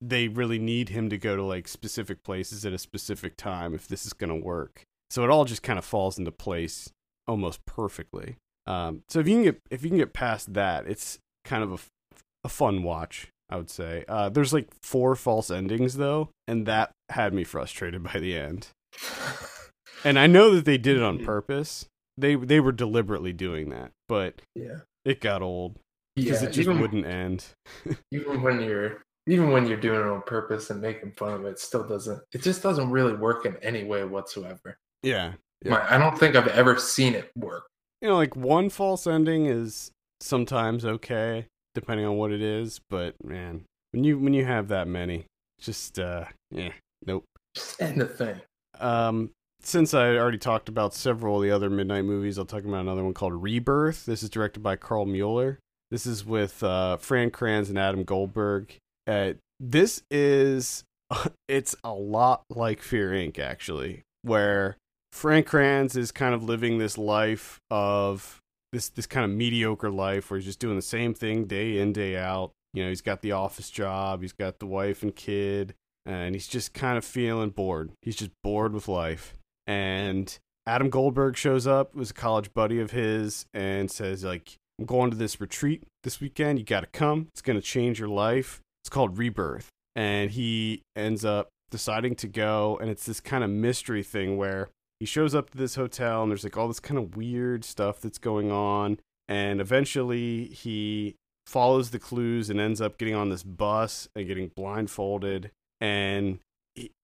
they really need him to go to like specific places at a specific time if this is going to work. So it all just kind of falls into place almost perfectly. Um, so if you can get if you can get past that, it's kind of a, a fun watch. I would say. Uh, there's like four false endings though, and that had me frustrated by the end. and I know that they did it on purpose. They they were deliberately doing that, but yeah, it got old because yeah, it just even, wouldn't end. even when you're even when you're doing it on purpose and making fun of it, it still doesn't. It just doesn't really work in any way whatsoever. Yeah, yeah. My, I don't think I've ever seen it work. You know, like one false ending is sometimes okay, depending on what it is. But man, when you when you have that many, just uh, yeah, nope. Just end the thing. Um, since I already talked about several of the other midnight movies, I'll talk about another one called Rebirth. This is directed by Karl Mueller. This is with uh, Fran Kranz and Adam Goldberg. Uh, this is it's a lot like Fear Inc. actually, where Fran Kranz is kind of living this life of this this kind of mediocre life where he's just doing the same thing day in day out. You know, he's got the office job, he's got the wife and kid, and he's just kind of feeling bored. He's just bored with life. And Adam Goldberg shows up, was a college buddy of his, and says like, "I'm going to this retreat this weekend. You got to come. It's going to change your life. It's called Rebirth." And he ends up deciding to go, and it's this kind of mystery thing where he shows up to this hotel and there's like all this kind of weird stuff that's going on and eventually he follows the clues and ends up getting on this bus and getting blindfolded and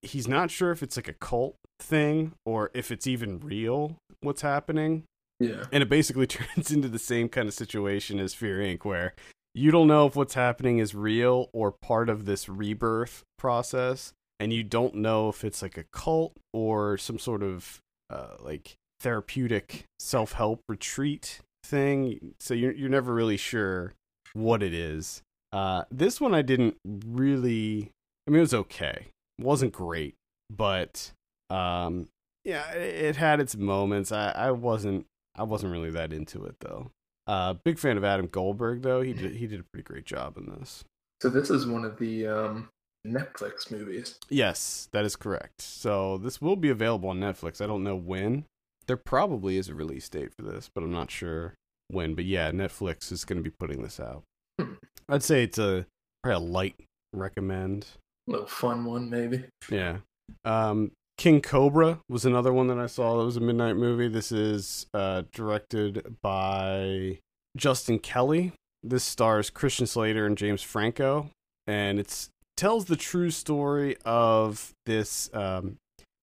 he's not sure if it's like a cult thing or if it's even real what's happening. Yeah. And it basically turns into the same kind of situation as fear inc where you don't know if what's happening is real or part of this rebirth process and you don't know if it's like a cult or some sort of uh, like therapeutic self help retreat thing. So you're you're never really sure what it is. Uh, this one I didn't really. I mean, it was okay. It wasn't great, but um, yeah, it, it had its moments. I, I wasn't I wasn't really that into it though. Uh, big fan of Adam Goldberg though. He did he did a pretty great job in this. So this is one of the um, Netflix movies. Yes, that is correct. So this will be available on Netflix. I don't know when. There probably is a release date for this, but I'm not sure when. But yeah, Netflix is going to be putting this out. Hmm. I'd say it's a probably a light recommend. A little fun one, maybe. Yeah. Um, King Cobra was another one that I saw. That was a midnight movie. This is uh, directed by Justin Kelly. This stars Christian Slater and James Franco, and it's tells the true story of this um,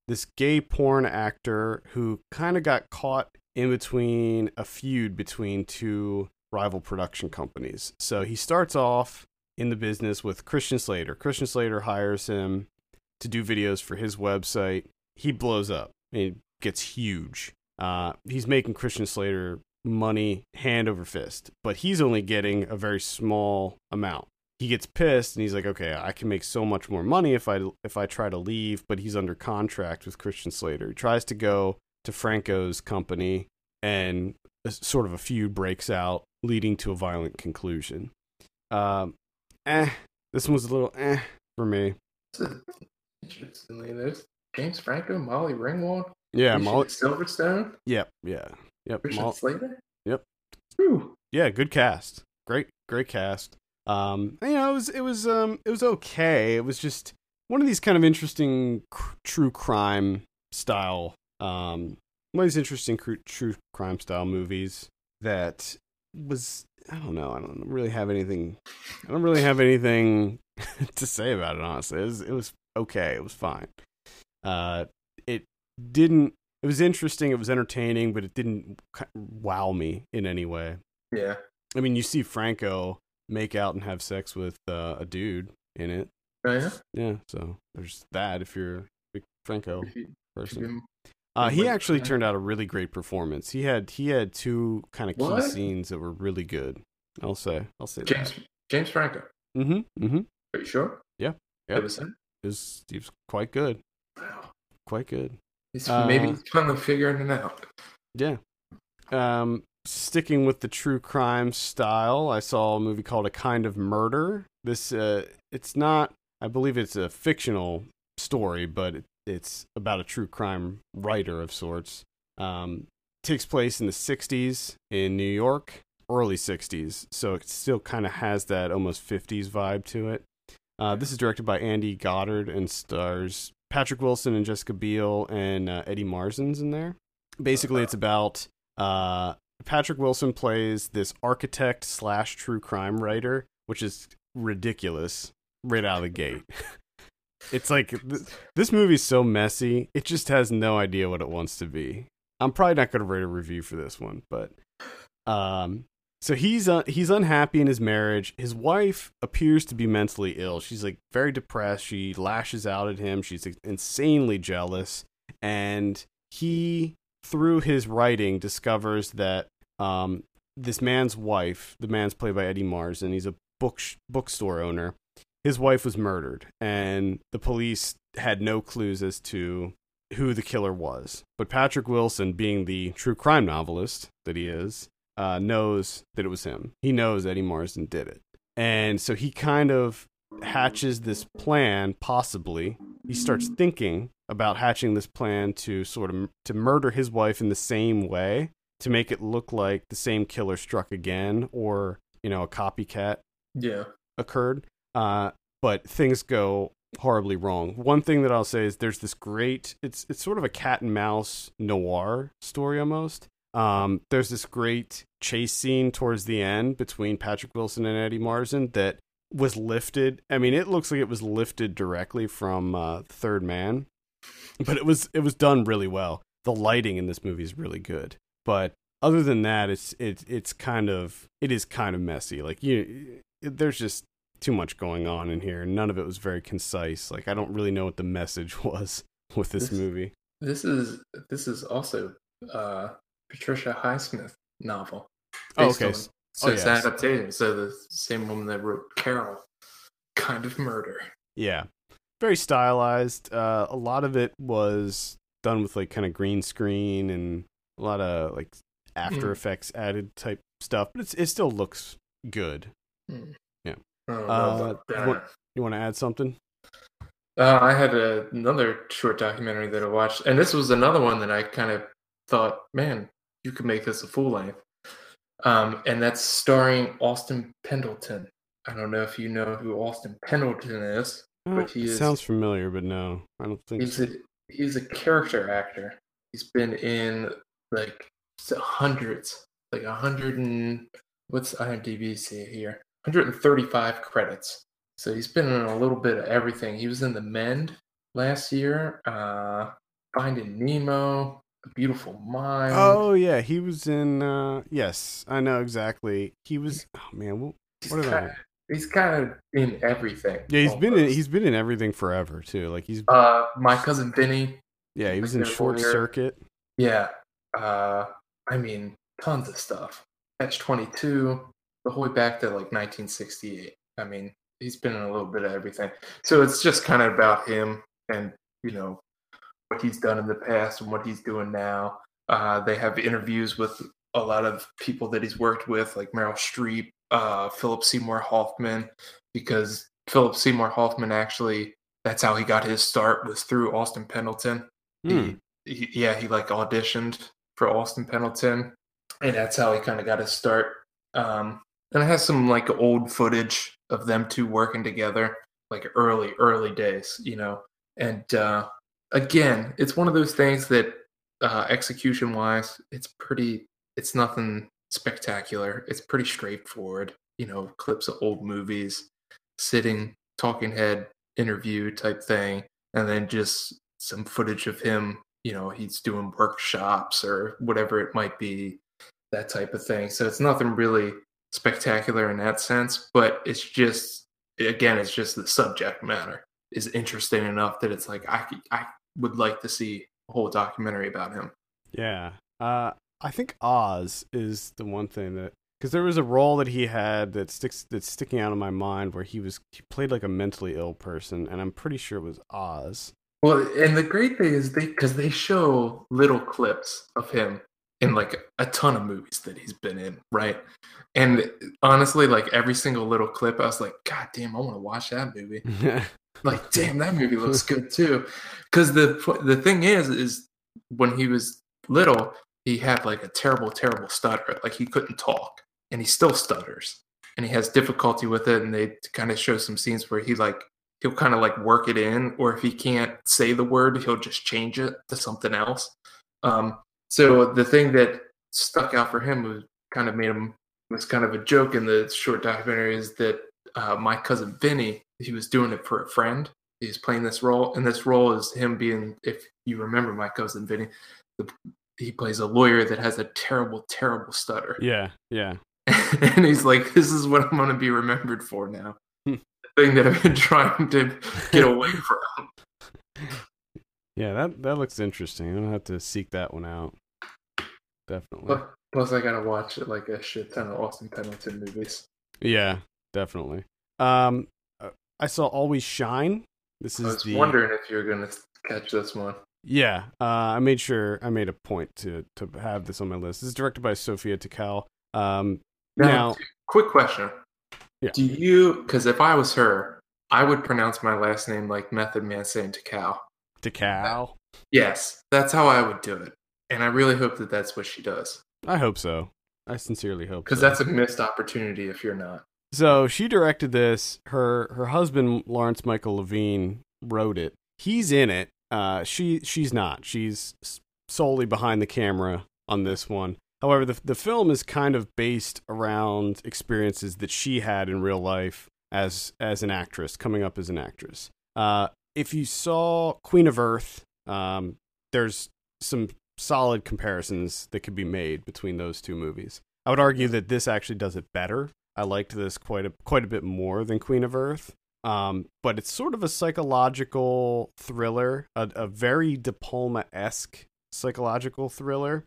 this gay porn actor who kind of got caught in between a feud between two rival production companies. So he starts off in the business with Christian Slater. Christian Slater hires him to do videos for his website. He blows up. It gets huge. Uh, he's making Christian Slater money hand over fist, but he's only getting a very small amount. He gets pissed and he's like, "Okay, I can make so much more money if I if I try to leave." But he's under contract with Christian Slater. He tries to go to Franco's company, and a, sort of a feud breaks out, leading to a violent conclusion. Um, eh, this one was a little eh for me. Interestingly, there's James Franco, Molly Ringwald, Yeah, Molly. Silverstone, Yep, yeah, yep. Christian Slater. Yep. Whew. yeah, good cast. Great, great cast. Um, you know, it was it was um it was okay. It was just one of these kind of interesting cr- true crime style um one of these interesting cr- true crime style movies that was I don't know. I don't really have anything. I don't really have anything to say about it. Honestly, it was it was okay. It was fine. Uh, it didn't it was interesting. It was entertaining, but it didn't wow me in any way. Yeah. I mean, you see Franco make out and have sex with uh, a dude in it. Oh yeah. Yeah. So there's that. If you're a big Franco If you- if person. Uh, he actually turned out a really great performance. He had he had two kind of key What? scenes that were really good. I'll say I'll say James James Franco. Mm-hmm. Mm-hmm. Are you sure? Yeah. That Yep. was him. It was, he was quite good. Wow. Quite good. He's Uh, maybe he's finally figuring it out. Yeah. Um, sticking with the true crime style, I saw a movie called A Kind of Murder. This uh, it's not. I believe it's a fictional story, but it, it's about a true crime writer of sorts. Um, takes place in the '60s in New York, early '60s, so it still kind of has that almost '50s vibe to it. Uh, this is directed by Andy Goddard and stars Patrick Wilson and Jessica Biel and uh, Eddie Marsan's in there. Basically, it's about uh, Patrick Wilson plays this architect slash true crime writer, which is ridiculous right out of the gate. it's like th- this movie's so messy; it just has no idea what it wants to be. I'm probably not going to write a review for this one, but um, so he's uh, he's unhappy in his marriage. His wife appears to be mentally ill. She's like very depressed. She lashes out at him. She's insanely jealous, and he, through his writing, discovers that um, this man's wife, the man's played by Eddie Mars, and he's a book bookstore owner. His wife was murdered, and the police had no clues as to who the killer was. But Patrick Wilson, being the true crime novelist that he is, uh, knows that it was him. He knows Eddie Marsden did it. And so he kind of hatches this plan, possibly. He starts thinking about hatching this plan to sort of to murder his wife in the same way to make it look like the same killer struck again or, you know, a copycat Yeah. occurred. Uh, but things go horribly wrong. One thing that I'll say is there's this great it's it's sort of a cat and mouse noir story almost. Um, there's this great chase scene towards the end between Patrick Wilson and Eddie Marsan that was lifted. I mean, it looks like it was lifted directly from uh, Third Man, but it was it was done really well. The lighting in this movie is really good, but other than that, it's it's it's kind of it is kind of messy. Like you, there's just too much going on in here. None of it was very concise. Like I don't really know what the message was with this This- movie. This is this is also uh Patricia Highsmith novel. Oh, okay. on- So oh, it's yes. an adaptation. So the same woman that wrote Carol, kind of murder. Yeah, very stylized. Uh, a lot of it was done with like kind of green screen and a lot of like After Mm. Effects added type stuff, but it's it still looks good. I don't Uh, what- You want to add something? Uh, I had a, another short documentary that I watched, and this was another one that I kind of thought, man, you could make this a full length. Um, and that's starring Austin Pendleton. I don't know if you know who Austin Pendleton is. Uh, But he it is- sounds familiar, but no, I don't think He's so. a he's a character actor. He's been in like hundreds, like a hundred and what's IMDb say here? 135 credits. So he's been in a little bit of everything. He was in The Mend last year, uh, Finding Nemo, A Beautiful Mind. Oh yeah, he was in. uh Yes, I know exactly. He was. Oh man, well, what did I- he's kind of in everything. yeah, he's been in. He's been in everything forever too. Like he's. uh, my cousin Vinny. Yeah, he was in Short lawyer. Circuit. Yeah. Uh, I mean, tons of stuff. Catch 22, the whole way back to like 1968. I mean, he's been in a little bit of everything. So it's just kind of about him and, you know, what he's done in the past and what he's doing now. Uh, they have interviews with a lot of people that he's worked with, like Meryl Streep, uh, Philip Seymour Hoffman, because Philip Seymour Hoffman actually, that's how he got his start was through Austin Pendleton Hmm. he, he, yeah, he like auditioned for Austin Pendleton, and that's how he kind of got his start. Um, and it has some like old footage of them two working together, like early, early days, you know. And uh, again, it's one of those things that uh, execution wise, it's pretty. It's nothing spectacular. It's pretty straightforward. You know, clips of old movies, sitting, talking head interview type thing, and then just some footage of him, you know he's doing workshops or whatever it might be, that type of thing. So it's nothing really spectacular in that sense, but it's just again, it's just the subject matter is interesting enough that it's like I I would like to see a whole documentary about him. Yeah. Uh, I think Oz is the one thing that because there was a role that he had that sticks that's sticking out in my mind where he was he played like a mentally ill person, and I'm pretty sure it was Oz. Well, and the great thing is they because they show little clips of him in like a ton of movies that he's been in, right? And honestly, like every single little clip, I was like, God damn, I want to watch that movie. like, damn, that movie looks good too. Because the the thing is, is when he was little, he had like a terrible, terrible stutter. Like he couldn't talk, and he still stutters, and he has difficulty with it. And they kind of show some scenes where he like he'll kind of like work it in, or if he can't say the word, he'll just change it to something else. Um, so the thing that stuck out for him was kind of made him was kind of a joke in the short documentary is that uh, my cousin Vinny he was doing it for a friend. He's playing this role, and this role is him being, if you remember my cousin Vinny, the, he plays a lawyer that has a terrible, terrible stutter. Yeah, yeah. and he's like, "This is what I'm going to be remembered for now." Hmm. the thing that I've been trying to get away from. Yeah, that that looks interesting. I'm gonna have to seek that one out. Definitely. Plus, I gotta watch it like a shit ton of Austin Pendleton movies. Yeah, definitely. Um, I saw Always Shine. This is. I was the... wondering if you were gonna catch this one. Yeah, uh, I made sure I made a point to to have this on my list. This is directed by Sophia Takal. Um, now, now, quick question: yeah. Do you? Because if I was her, I would pronounce my last name like Method Man saying Takal. Takal. Yes, that's how I would do it, and I really hope that that's what she does. I hope so. I sincerely hope because so. that's a missed opportunity if you're not. So she directed this. Her her husband Lawrence Michael Levine wrote it. He's in it. Uh, she she's not. She's solely behind the camera on this one. However, the the film is kind of based around experiences that she had in real life as as an actress, coming up as an actress. Uh, if you saw Queen of Earth, um, there's some solid comparisons that could be made between those two movies. I would argue that this actually does it better. I liked this quite a quite a bit more than Queen of Earth. Um, but it's sort of a psychological thriller, a, a very De Palma esque psychological thriller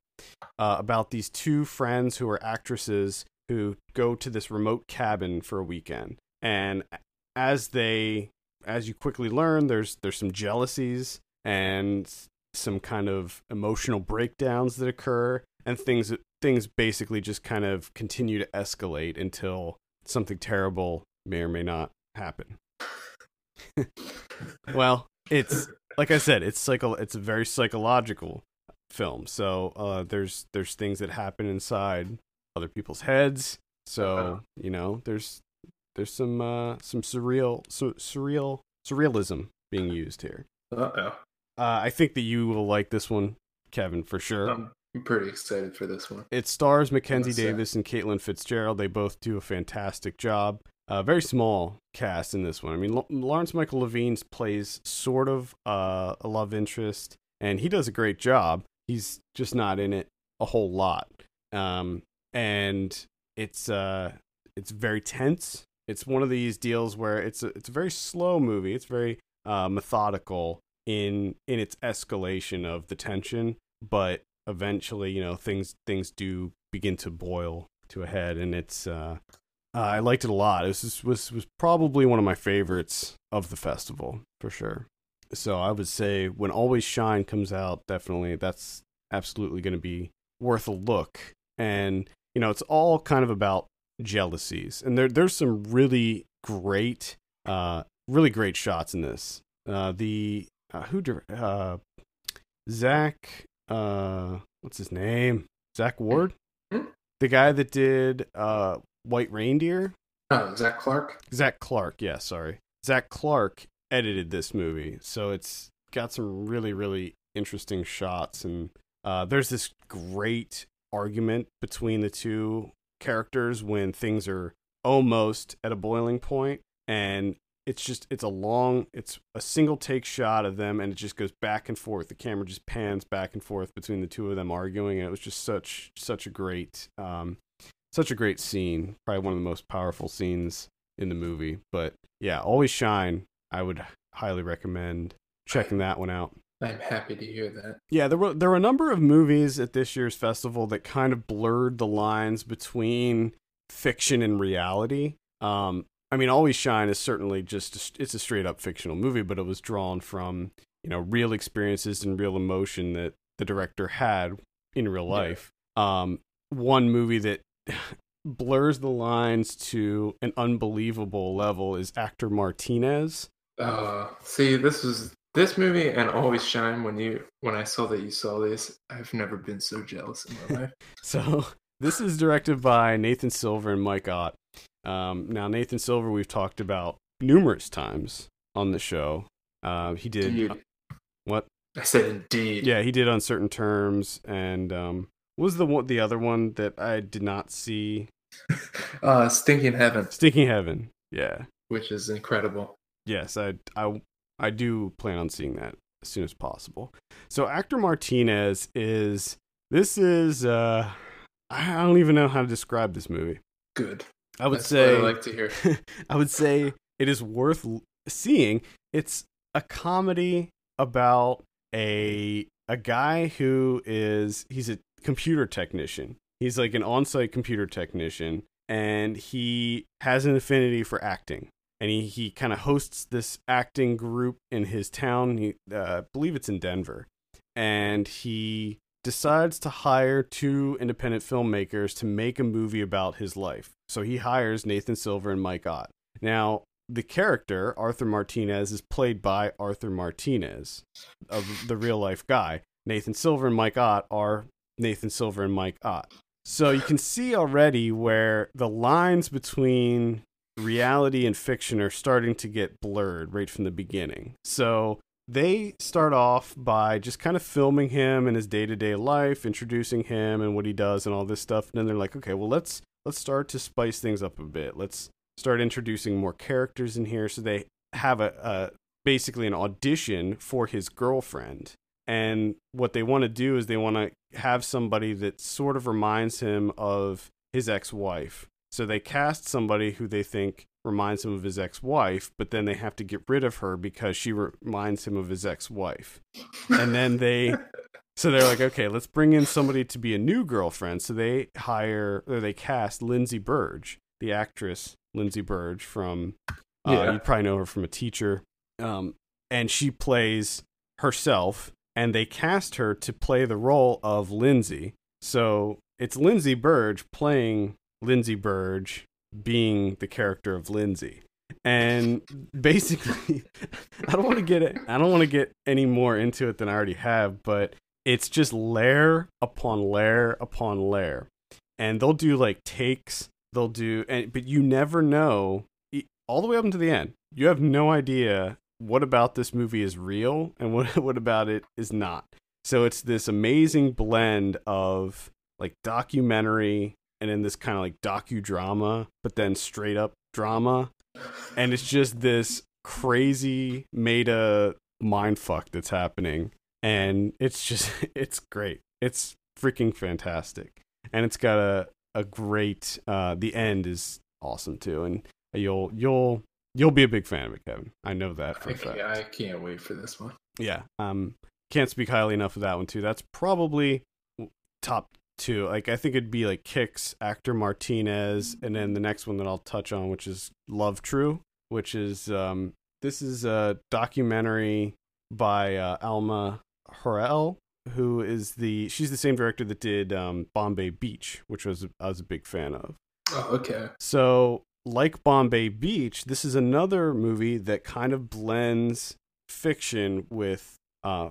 uh, about these two friends who are actresses who go to this remote cabin for a weekend. And as they as you quickly learn, there's there's some jealousies and some kind of emotional breakdowns that occur, and things things basically just kind of continue to escalate until something terrible may or may not happen. well, it's like I said, it's psycho. It's a very psychological film. So uh, there's there's things that happen inside other people's heads. So uh-huh. you know, there's there's some uh, some surreal su- surreal surrealism being used here. Uh-oh. Uh, I think that you will like this one, Kevin, for sure. I'm pretty excited for this one. It stars Mackenzie Davis and Caitlin Fitzgerald. They both do a fantastic job. Uh, very small cast in this one. I mean, L- Lawrence Michael Levine plays sort of uh, a love interest, and he does a great job. He's just not in it a whole lot. Um, and it's uh, it's very tense it's one of these deals where it's a, it's a very slow movie. It's very uh, methodical in in its escalation of the tension, but eventually, you know, things things do begin to boil to a head, and it's uh, uh, I liked it a lot. This was, was was probably one of my favorites of the festival for sure. So I would say when Always Shine comes out, definitely that's absolutely going to be worth a look. And you know, it's all kind of about jealousies, and there there's some really great, uh, really great shots in this. Uh, the uh, who uh, Zach, uh, what's his name? Zach Ward, hmm? the guy that did uh, White Reindeer. Oh, Zach Clark. Zach Clark, yeah, sorry. Zach Clark edited this movie, so it's got some really, really interesting shots, and uh, there's this great argument between the two characters when things are almost at a boiling point and it's just it's a long it's a single take shot of them and it just goes back and forth the camera just pans back and forth between the two of them arguing and it was just such such a great um such a great scene probably one of the most powerful scenes in the movie but yeah always shine i would highly recommend checking that one out I'm happy to hear that. yeah, there were there were a number of movies at this year's festival that kind of blurred the lines between fiction and reality. Um, I mean, Always Shine is certainly just it's a straight up fictional movie, but it was drawn from you know real experiences and real emotion that the director had in real life. Um, one movie that blurs the lines to an unbelievable level is Actor Martinez. Uh, see, this was this movie and Always Shine. When you when I saw that you saw this, I've never been so jealous in my life. So this is directed by Nathan Silver and Mike Ott. Um, now Nathan Silver, we've talked about numerous times on the show. Uh, he did Indeed. what? I said indeed. Yeah, he did Uncertain Terms, and um, was the one, the other one that I did not see? uh, Stinking Heaven, Stinking Heaven. Yeah. which is incredible. Yes, I, I, I do plan on seeing that as soon as possible. So actor Martinez is this is uh I don't even know how to describe this movie. Good. I would That's say I like to hear. I would say it is worth seeing. It's a comedy about a a guy who is he's a computer technician. He's like an on-site computer technician and he has an affinity for acting. And he, he kind of hosts this acting group in his town. He, uh, I believe it's in Denver. And he decides to hire two independent filmmakers to make a movie about his life. So he hires Nathan Silver and Mike Ott. Now, the character, Arthur Martinez, is played by Arthur Martinez, of the real life guy. Nathan Silver and Mike Ott are Nathan Silver and Mike Ott. So you can see already where the lines between reality and fiction are starting to get blurred right from the beginning. So they start off by just kind of filming him in his day-to-day life, introducing him and what he does and all this stuff. And then they're like, "Okay, well, let's let's start to spice things up a bit. Let's start introducing more characters in here." So they have a, a basically an audition for his girlfriend. And what they want to do is they want to have somebody that sort of reminds him of his ex-wife. So they cast somebody who they think reminds him of his ex-wife, but then they have to get rid of her because she reminds him of his ex-wife. And then they so they're like, okay, let's bring in somebody to be a new girlfriend. So they hire or they cast Lindsay Burdge, the actress Lindsay Burdge from uh, Yeah. you probably know her from a teacher. Um, and she plays herself and they cast her to play the role of Lindsay. So it's Lindsay Burge playing Lindsay Burdge being the character of Lindsay. And basically I don't want to get it I don't want to get any more into it than I already have, but it's just layer upon layer upon layer. And they'll do like takes, they'll do and but you never know all the way up until the end. You have no idea what about this movie is real and what what about it is not. So it's this amazing blend of like documentary and then this kind of like docudrama, but then straight up drama. And it's just this crazy meta mindfuck that's happening. And it's just it's great. It's freaking fantastic. And it's got a a great uh the end is awesome too. And you'll you'll you'll be a big fan of it, Kevin. I know that for I a fact. I can't wait for this one. Yeah. Um can't speak highly enough of that one too. That's probably top two. Like I think it'd be like Kicks, Actor Martinez, and then the next one that I'll touch on, which is Love True, which is um this is a documentary by uh, Alma Har'el, who is the she's the same director that did um Bombay Beach, which was I was a big fan of. Oh, okay. So, like Bombay Beach, this is another movie that kind of blends fiction with uh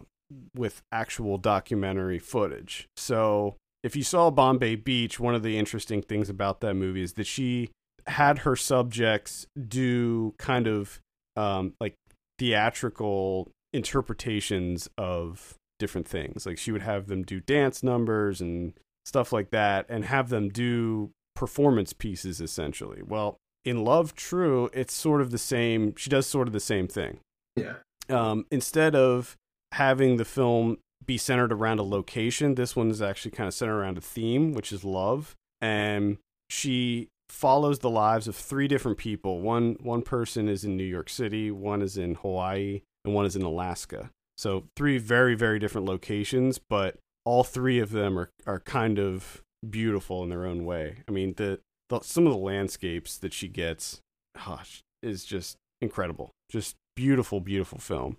with actual documentary footage. So, if you saw Bombay Beach, one of the interesting things about that movie is that she had her subjects do kind of um like theatrical interpretations of different things. Like she would have them do dance numbers and stuff like that and have them do performance pieces essentially. Well, in Love True, it's sort of the same. She does sort of the same thing. Yeah. Um, instead of having the film be centered around a location, this one is actually kind of centered around a theme, which is love. And she follows the lives of three different people. One one person is in New York City, one is in Hawaii, and one is in Alaska. So three very very different locations, but all three of them are are kind of beautiful in their own way. I mean, the, the some of the landscapes that she gets, gosh, is just incredible. Just beautiful, beautiful film.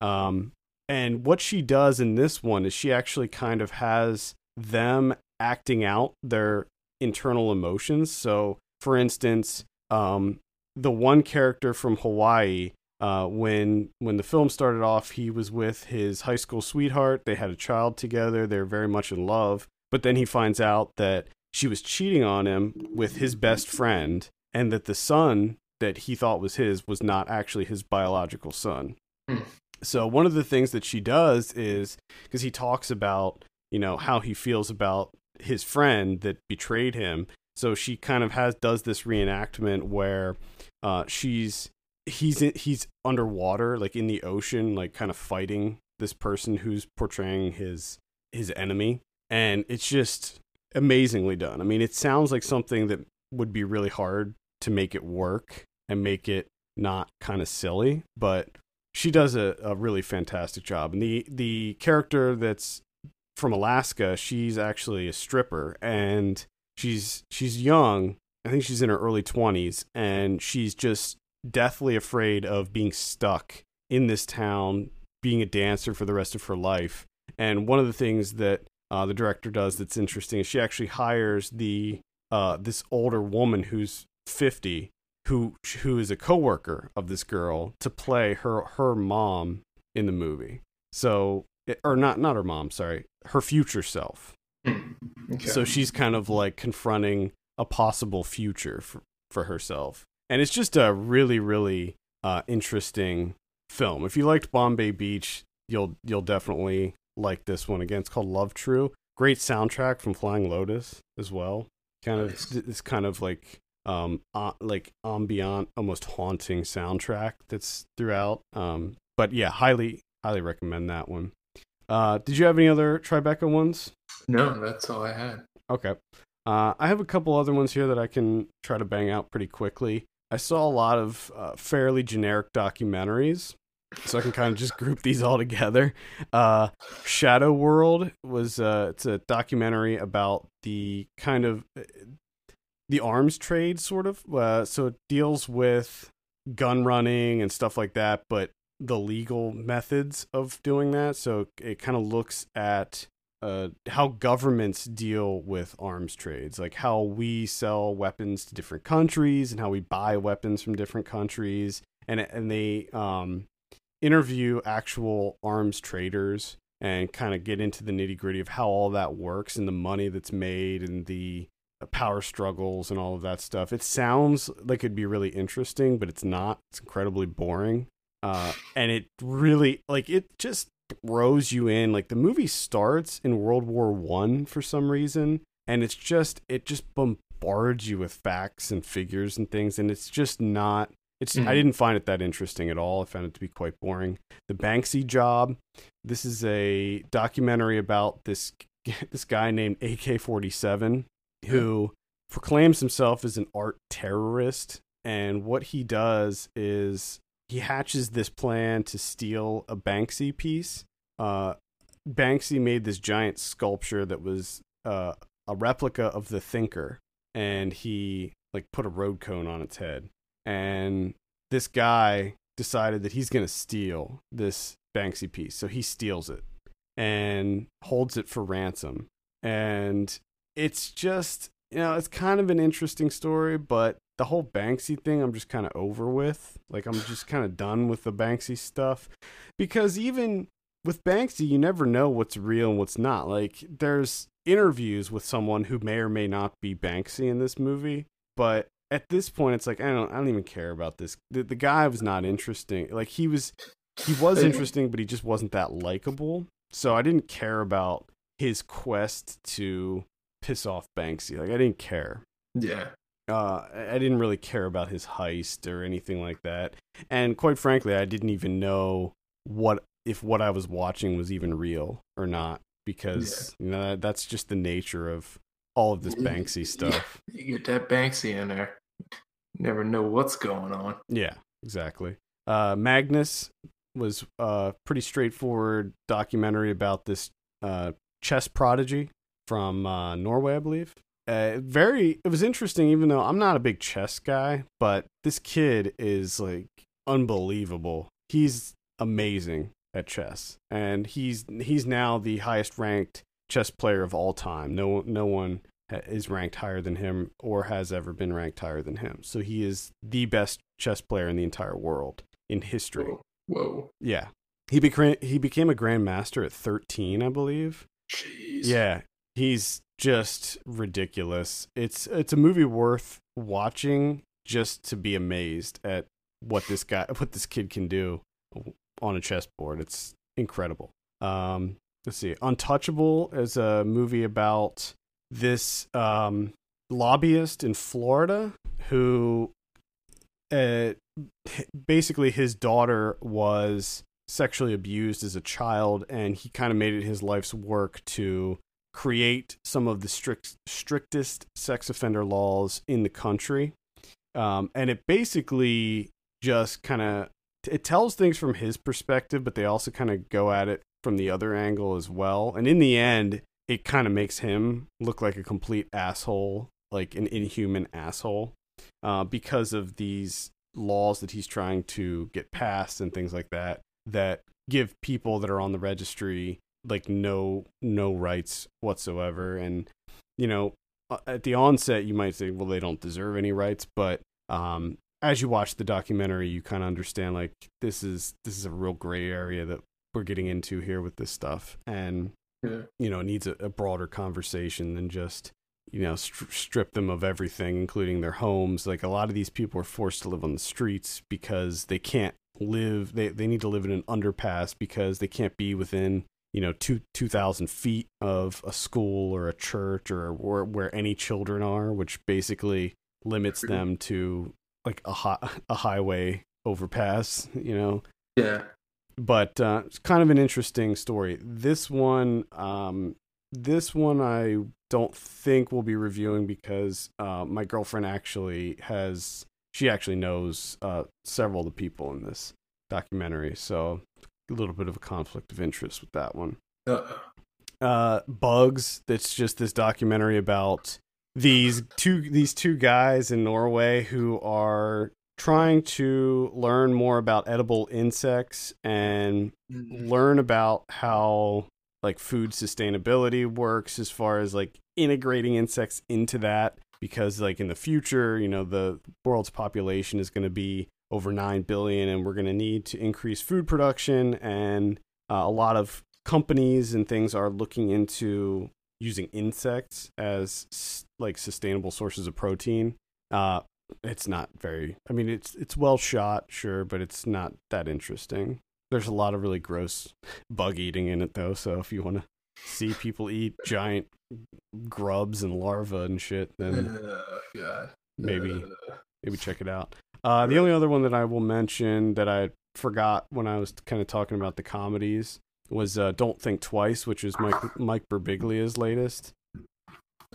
Um, and what she does in this one is she actually kind of has them acting out their internal emotions. So, for instance, um, the one character from Hawaii, uh, when when the film started off, he was with his high school sweetheart. They had a child together. They're very much in love. But then he finds out that she was cheating on him with his best friend, and that the son that he thought was his was not actually his biological son. So one of the things that she does is because he talks about you know how he feels about his friend that betrayed him. So she kind of has does this reenactment where uh, she's he's he's underwater, like in the ocean, like kind of fighting this person who's portraying his his enemy, and it's just amazingly done. I mean, it sounds like something that would be really hard to make it work and make it not kind of silly, but she does a, a really fantastic job. And the the character that's from Alaska, she's actually a stripper and she's she's young. I think she's in her early 20s and she's just deathly afraid of being stuck in this town being a dancer for the rest of her life. And one of the things that uh, the director does that's interesting is she actually hires the uh, this older woman who's 50 who who is a coworker of this girl to play her her mom in the movie. So or not not her mom, sorry, her future self. Hmm. Okay. So she's kind of like confronting a possible future for, for herself. And it's just a really really uh, interesting film. If you liked Bombay Beach, you'll you'll definitely like this one again. It's called Love True. Great soundtrack from Flying Lotus as well. Kind of Nice. it's kind of like um uh, like ambient, almost haunting soundtrack that's throughout. Um, but yeah, highly highly recommend that one. Uh, did you have any other Tribeca ones? no, that's all I had. Okay. Uh, I have a couple other ones here that I can try to bang out pretty quickly. I saw a lot of uh, fairly generic documentaries, so I can kind of just group these all together. Uh, Shadow World was uh, it's a documentary about the kind of uh, the arms trade, sort of. Uh, so it deals with gun running and stuff like that, but the legal methods of doing that. So it kind of looks at uh, how governments deal with arms trades, like how we sell weapons to different countries and how we buy weapons from different countries, and and they um, interview actual arms traders and kind of get into the nitty gritty of how all that works and the money that's made and the power struggles and all of that stuff. It sounds like it'd be really interesting, but it's not. It's incredibly boring. Uh, and it really like it just throws you in. Like the movie starts in World War One for some reason, and it's just it just bombards you with facts and figures and things, and it's just not. It's I Mhm. didn't find it that interesting at all. I found it to be quite boring. The Banksy job. This is a documentary about this this guy named AK47 who proclaims himself as an art terrorist and what he does is he hatches this plan to steal a Banksy piece. Uh, Banksy made this giant sculpture that was uh, a replica of the Thinker, and he like put a road cone on its head. And this guy decided that he's going to steal this Banksy piece, so he steals it and holds it for ransom. And it's just you know it's kind of an interesting story, but the whole Banksy thing I'm just kind of over with. Like I'm just kind of done with the Banksy stuff because even with Banksy, you never know what's real and what's not. Like there's interviews with someone who may or may not be Banksy in this movie, but at this point it's like I don't I don't even care about this. The, the guy was not interesting. Like he was he was interesting, but he just wasn't that likable. So I didn't care about his quest to piss off Banksy. Like I didn't care. Yeah. Uh, I didn't really care about his heist or anything like that, and quite frankly, I didn't even know what if what I was watching was even real or not because yeah. you know that's just the nature of all of this Banksy stuff. Yeah, you get that Banksy in there, never know what's going on. Yeah, exactly. Uh, Magnus was a pretty straightforward documentary about this uh, chess prodigy from uh, Norway, I believe. Uh, very, it was interesting, even though I'm not a big chess guy, but this kid is like unbelievable. He's amazing at chess, and he's he's now the highest ranked chess player of all time. No no one is ranked higher than him or has ever been ranked higher than him. So he is the best chess player in the entire world in history. Whoa. Whoa. Yeah. He became he became a grandmaster at 13, I believe. Jeez. Yeah. He's just ridiculous. It's it's a movie worth watching just to be amazed at what this guy what this kid can do on a chessboard. It's incredible. Um, let's see. Untouchable is a movie about this um, lobbyist in Florida who uh, basically his daughter was sexually abused as a child and he kind of made it his life's work to create some of the strict strictest sex offender laws in the country um, and it basically just kind of it tells things from his perspective, but they also kind of go at it from the other angle as well. And in the end, it kind of makes him look like a complete asshole, like an inhuman asshole, uh, because of these laws that he's trying to get passed and things like that that give people that are on the registry like no no rights whatsoever and you know at the onset you might say well they don't deserve any rights but um as you watch the documentary, you kind of understand like this is this is a real gray area that we're getting into here with this stuff, and yeah. you know, it needs a, a, broader conversation than just you know st- strip them of everything, including their homes. Like a lot of these people are forced to live on the streets because they can't live. They they need to live in an underpass because they can't be within you know two two thousand feet of a school or a church or where, where any children are, which basically limits them to like a a highway overpass, you know. Yeah. But uh, it's kind of an interesting story. This one, um, this one, I don't think we'll be reviewing because uh, my girlfriend actually has, she actually knows uh, several of the people in this documentary, so a little bit of a conflict of interest with that one. Uh, Bugs. That's just this documentary about these two these two guys in Norway who are trying to learn more about edible insects and mm-hmm. learn about how like food sustainability works as far as like integrating insects into that because like in the future you know the world's population is going to be over 9 billion and we're going to need to increase food production and uh, a lot of companies and things are looking into using insects as like sustainable sources of protein. Uh, it's not very. I mean, it's it's well shot, sure, but it's not that interesting. There's a lot of really gross bug eating in it, though. So if you want to see people eat giant grubs and larvae and shit, then uh, maybe maybe check it out. Uh, the only other one that I will mention that I forgot when I was kind of talking about the comedies was uh, Don't Think Twice, which is Mike Mike Birbiglia's latest.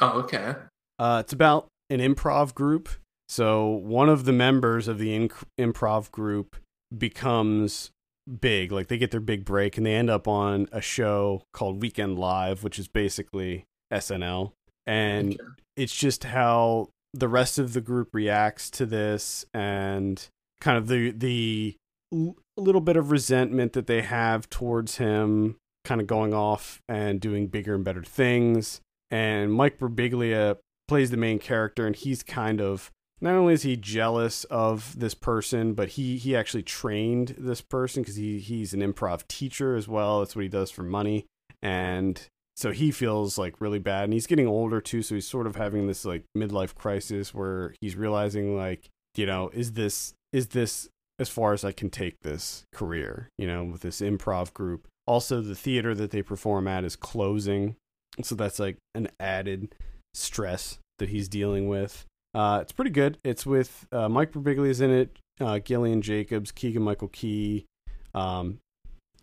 Oh, okay. Uh, it's about an improv group. So one of the members of the in- improv group becomes big, like they get their big break, and they end up on a show called Weekend Live, which is basically SNL, and okay. it's just how the rest of the group reacts to this, and kind of the the a little bit of resentment that they have towards him kind of going off and doing bigger and better things. And Mike Birbiglia plays the main character, and he's kind of not only is he jealous of this person, but he he actually trained this person because he he's an improv teacher as well. That's what he does for money, and so he feels like really bad. And he's getting older too, so he's sort of having this like midlife crisis where he's realizing like you know is this is this as far as I can take this career, you know, with this improv group. Also, the theater that they perform at is closing. So that's like an added stress that he's dealing with. Uh, it's pretty good. It's with uh, Mike Birbiglia's in it, uh, Gillian Jacobs, Keegan Michael Key, um,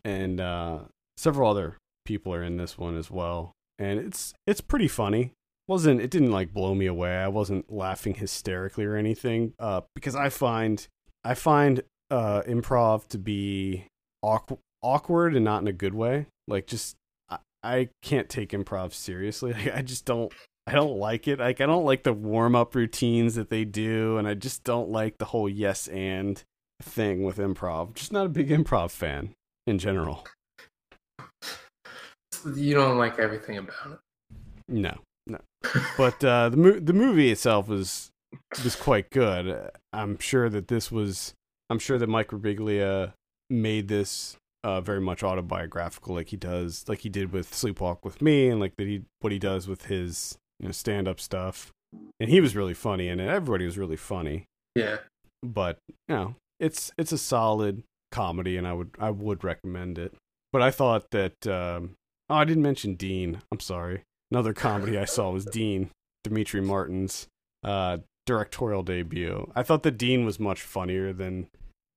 and uh, several other people are in this one as well. And it's it's pretty funny. wasn't It didn't like blow me away. I wasn't laughing hysterically or anything. Uh, because I find I find uh, improv to be awkward, awkward and not in a good way. Like just I, I can't take improv seriously. Like, I just don't I don't like it. Like I don't like the warm up routines that they do, and I just don't like the whole yes and thing with improv. Just not a big improv fan in general. You don't like everything about it. No, no. but uh, the mo- the movie itself was was quite good. I'm sure that this was. I'm sure that Mike Birbiglia made this uh, very much autobiographical, like he does, like he did with Sleepwalk with Me, and like that he what he does with his you know stand up stuff. And he was really funny and. Everybody was really funny. Yeah. But you know, it's it's a solid comedy, and I would I would recommend it. But I thought that um, oh, I didn't mention Dean. I'm sorry. Another comedy I saw was Dean, Demetri Martin's uh, directorial debut. I thought that Dean was much funnier than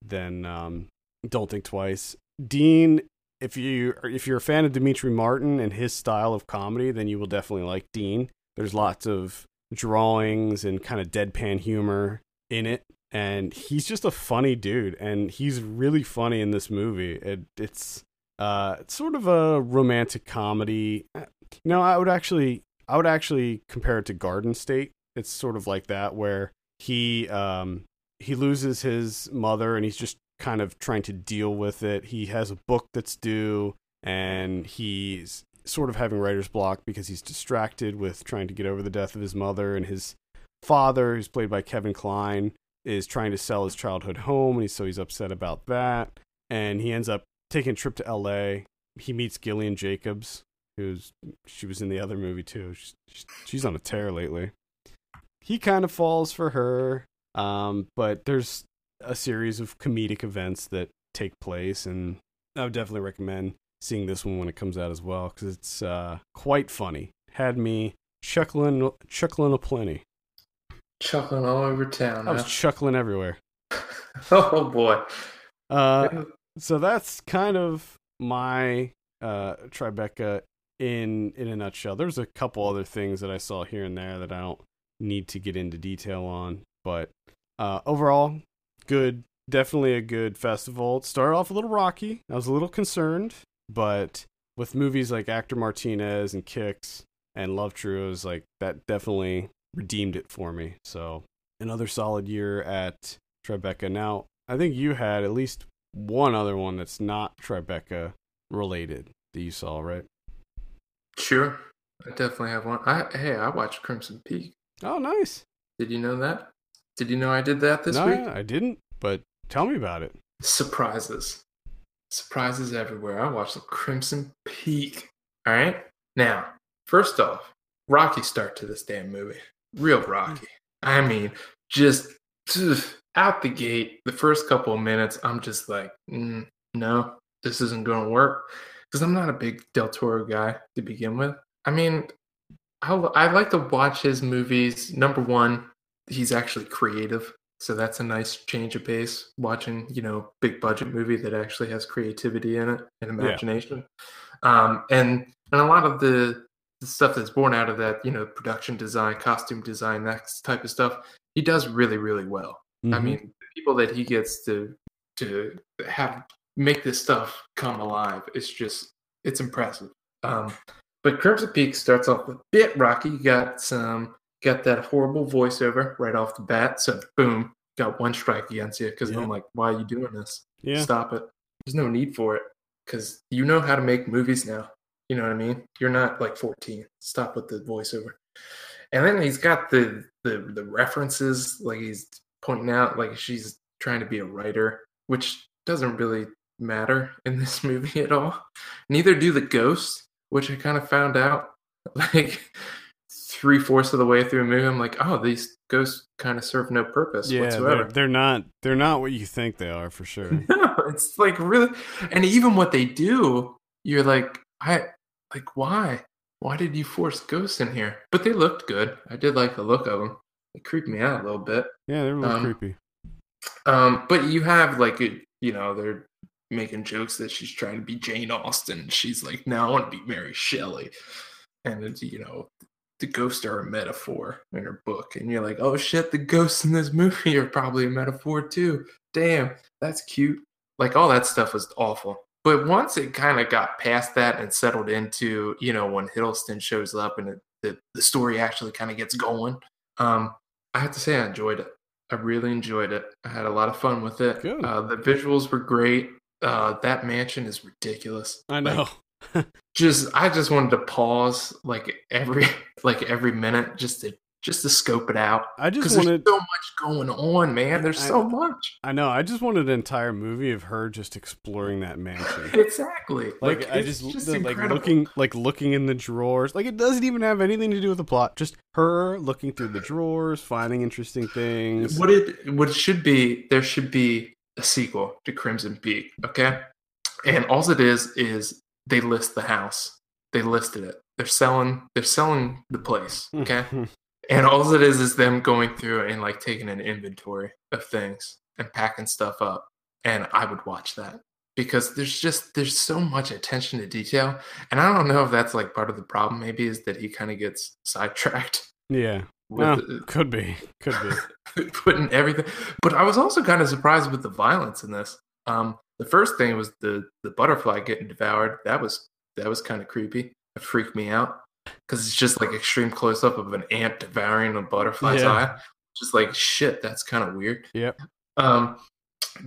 than um, Don't Think Twice. Dean, if you if you're a fan of Demetri Martin and his style of comedy, then you will definitely like Dean. There's lots of drawings and kind of deadpan humor in it, and he's just a funny dude, and he's really funny in this movie. It, it's uh, it's sort of a romantic comedy. No, I would actually I would actually compare it to Garden State. It's sort of like that where he um he loses his mother and he's just kind of trying to deal with it. He has a book that's due and he's sort of having writer's block because he's distracted with trying to get over the death of his mother and his father, who's played by Kevin Kline, is trying to sell his childhood home and so he's upset about that. And he ends up taking a trip to LA. He meets Gillian Jacobs, who's she was in the other movie too. She's, she's on a tear lately. He kind of falls for her, um, but there's a series of comedic events that take place, and I would definitely recommend seeing this one when it comes out as well because it's uh, quite funny. Had me chuckling, chuckling a plenty. Chuckling all over town. I was chuckling everywhere. oh boy. Uh, so that's kind of my uh, Tribeca in in a nutshell. There's a couple other things that I saw here and there that I don't need to get into detail on, but uh, overall, good. Definitely a good festival. It started off a little rocky. I was a little concerned, but with movies like Actor Martinez and Kicks and Love was like that definitely redeemed it for me. So another solid year at Tribeca. Now, I think you had at least one other one that's not Tribeca related that you saw, right? Sure. I definitely have one. I hey, I watched Crimson Peak. Oh, nice. Did you know that? Did you know I did that this no, week? I didn't, but tell me about it. Surprises. Surprises everywhere. I watched the Crimson Peak. All right. Now, first off, rocky start to this damn movie. Real hmm. rocky. I mean, just ugh, out the gate, the first couple of minutes, I'm just like, mm, no, this isn't going to work. Because I'm not a big Del Toro guy to begin with. I mean, I, I like to watch his movies. Number one, he's actually creative. So that's a nice change of pace watching, you know, big budget movie that actually has creativity in it and imagination. Um, and and a lot of the, the stuff that's born out of that, you know, production design, costume design, that type of stuff, he does really, really well. I Mhm. mean, the people that he gets to to have make this stuff come alive, it's just it's impressive. Um, but Crimson Peak starts off a bit rocky. You got some got that horrible voiceover right off the bat. So boom, got one strike against you because Yeah. I'm like, why are you doing this? yeah. Stop it. There's no need for it because you know how to make movies now. You know what I mean? You're not like 14. Stop with the voiceover. And then he's got the the the references, like he's pointing out, like she's trying to be a writer, which doesn't really matter in this movie at all. Neither do the ghosts, which I kind of found out like three fourths of the way through the movie. I'm like, oh, these ghosts kind of serve no purpose Yeah, whatsoever. they're, they're not they're not what you think they are for sure. No, it's like really, and even what they do, you're like, I like why? Why did you force ghosts in here? But they looked good. I did like the look of them. It creeped me out a little bit. Yeah, they're a little Um, creepy. Um, but you have like it, you know, they're making jokes that she's trying to be Jane Austen. She's like, "No, I want to be Mary Shelley," and it's you know, the ghosts are a metaphor in her book, and you're like, "Oh shit, the ghosts in this movie are probably a metaphor too." Damn, that's cute. Like all that stuff was awful. But once it kind of got past that and settled into, you know, when Hiddleston shows up and it, the the story actually kind of gets going, um, I have to say I enjoyed it. I really enjoyed it. I had a lot of fun with it. Uh, the visuals were great. Uh, that mansion is ridiculous. I Like, know. just I just wanted to pause like every like every minute just to just to scope it out I just wanted. there's so much going on, man. There's I- so much. I know. I just wanted an entire movie of her just exploring that mansion. Exactly. Like, I it's just, the- like looking like looking in the drawers. Like it doesn't even have anything to do with the plot. Just her looking through the drawers, finding interesting things. What it what it should be, there should be a sequel to Crimson Peak, okay? And all it is is they list the house. They listed it. They're selling they're selling the place, okay? and all it is is them going through and like taking an inventory of things and packing stuff up. And I would watch that because there's just there's so much attention to detail. And I don't know if that's like part of the problem maybe is that he kind of gets sidetracked yeah. Well, could be. Could be. putting everything. But I was also kind of surprised with the violence in this. Um, the first thing was the the butterfly getting devoured. That was that was kind of creepy. It freaked me out because it's just like extreme close up of an ant devouring a butterfly's Yeah. eye. Just like shit. That's kind of weird. Yep. Um,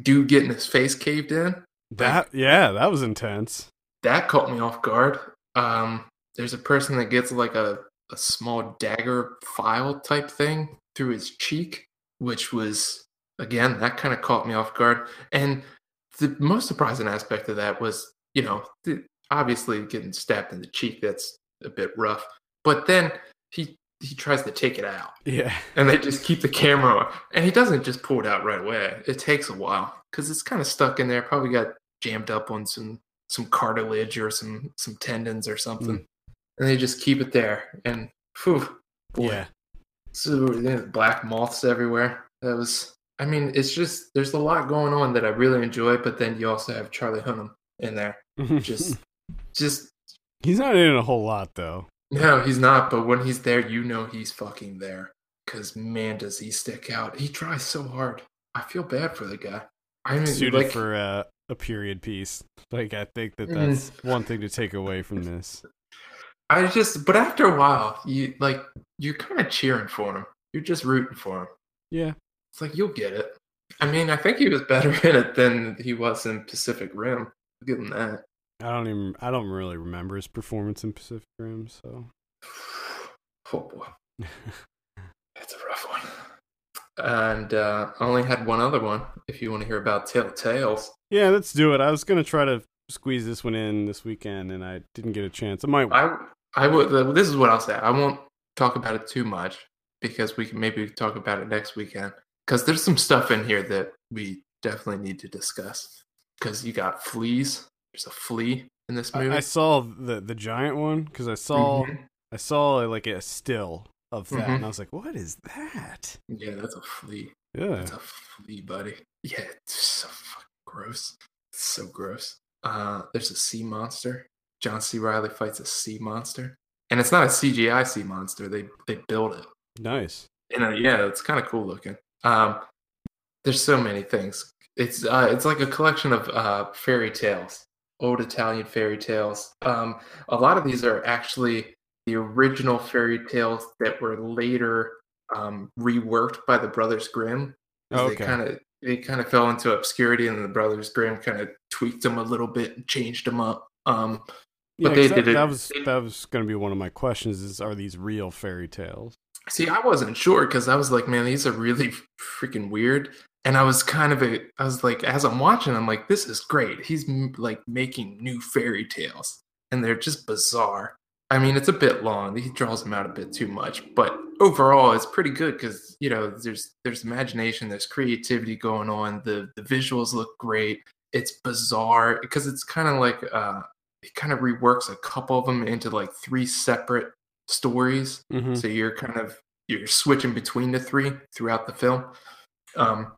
dude getting his face caved in. That yeah, that was intense. That caught me off guard. Um, there's a person that gets like a, a small dagger file type thing through his cheek, which was again that kind of caught me off guard. And the most surprising aspect of that was, you know, the, obviously getting stabbed in the cheek. That's a bit rough. But then he he tries to take it out, Yeah. and they just keep the camera, on. and he doesn't just pull it out right away. It takes a while because it's kind of stuck in there. Probably got jammed up on some some cartilage or some some tendons or something, hmm. and they just keep it there. And phew, boy, Yeah. so there's black moths everywhere. That was, I mean, it's just there's a lot going on that I really enjoy, but then you also have Charlie Hunnam in there. Just, just he's not in a whole lot though. no, he's not. But when he's there, you know he's fucking there. Cause man, does he stick out? He tries so hard. I feel bad for the guy. I mean, Suited like, for uh, a period piece. Like I think that Mm. that's one thing to take away from this. I just, but after a while, you like you're kind of cheering for him. You're just rooting for him. Yeah. It's like you'll get it. I mean, I think he was better in it than he was in Pacific Rim. Give him that. I don't even I don't really remember his performance in Pacific Rim, so Oh boy, that's a rough one. And uh, I only had one other one. If you want to hear about Telltales, Yeah, let's do it. I was gonna try to squeeze this one in this weekend and I didn't get a chance. I might I I would. This is what I'll say. I won't talk about it too much because we can maybe talk about it next weekend. Because there's some stuff in here that we definitely need to discuss. Because you got fleas. There's a flea in this movie. I, I saw the the giant one because I saw Mhm. I saw like a still of that Mhm. and I was like, what is that? Yeah, that's a flea. Yeah. That's a flea, buddy. Yeah, it's so fucking gross. It's so gross. Uh, there's a sea monster. John C. Reilly fights a sea monster, and it's not a CGI sea monster. They they build it. Nice. And uh, yeah, it's kind of cool looking. Um, there's so many things. It's uh, it's like a collection of uh, fairy tales, old Italian fairy tales. Um, a lot of these are actually the original fairy tales that were later um, reworked by the Brothers Grimm. Okay. They kind of they kind of fell into obscurity, and the Brothers Grimm kind of tweaked them a little bit and changed them up. Um, Yeah, But 'cause they that, it- that was that was going to be one of my questions. Is are these real fairy tales? See, I wasn't sure because I was like, man, these are really freaking weird. And I was kind of a, I was like, as I'm watching, I'm like, this is great. He's m- like making new fairy tales, and they're just bizarre. I mean, it's a bit long. He draws them out a bit too much, but overall, it's pretty good because you know, there's there's imagination, there's creativity going on. The the visuals look great. It's bizarre because it's kind of like uh, it kind of reworks a couple of them into like three separate stories Mm-hmm. so you're kind of you're switching between the three throughout the film. Um,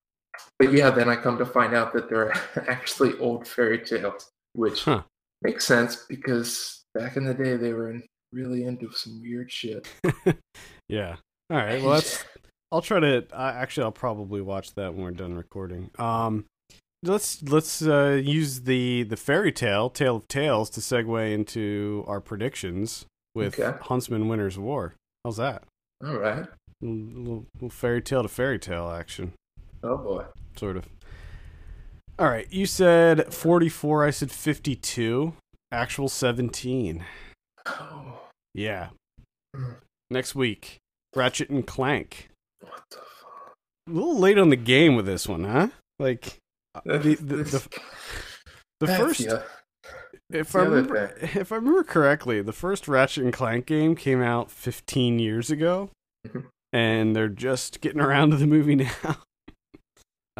but yeah, then I come to find out that they're actually old fairy tales, which Huh. makes sense because back in the day they were in, really into some weird shit. yeah. All right. Well, that's. I'll try to. Uh, actually, I'll probably watch that when we're done recording. Um, let's let's uh, use the the fairy tale, tale of tales, to segue into our predictions with Okay. Huntsman Winter's War. How's that? All right. little, little, little fairy tale to fairy tale action, Oh boy. sort of. All right, you said 44, I said 52. Actual 17. Oh, Yeah. Hmm. Next week, Ratchet and Clank. what the fuck? A little late on the game with this one, huh? Like the the, the, This- the first the- if I remember if I remember correctly, the first Ratchet and Clank game came out 15 years ago, Mhm. and they're just getting around to the movie now.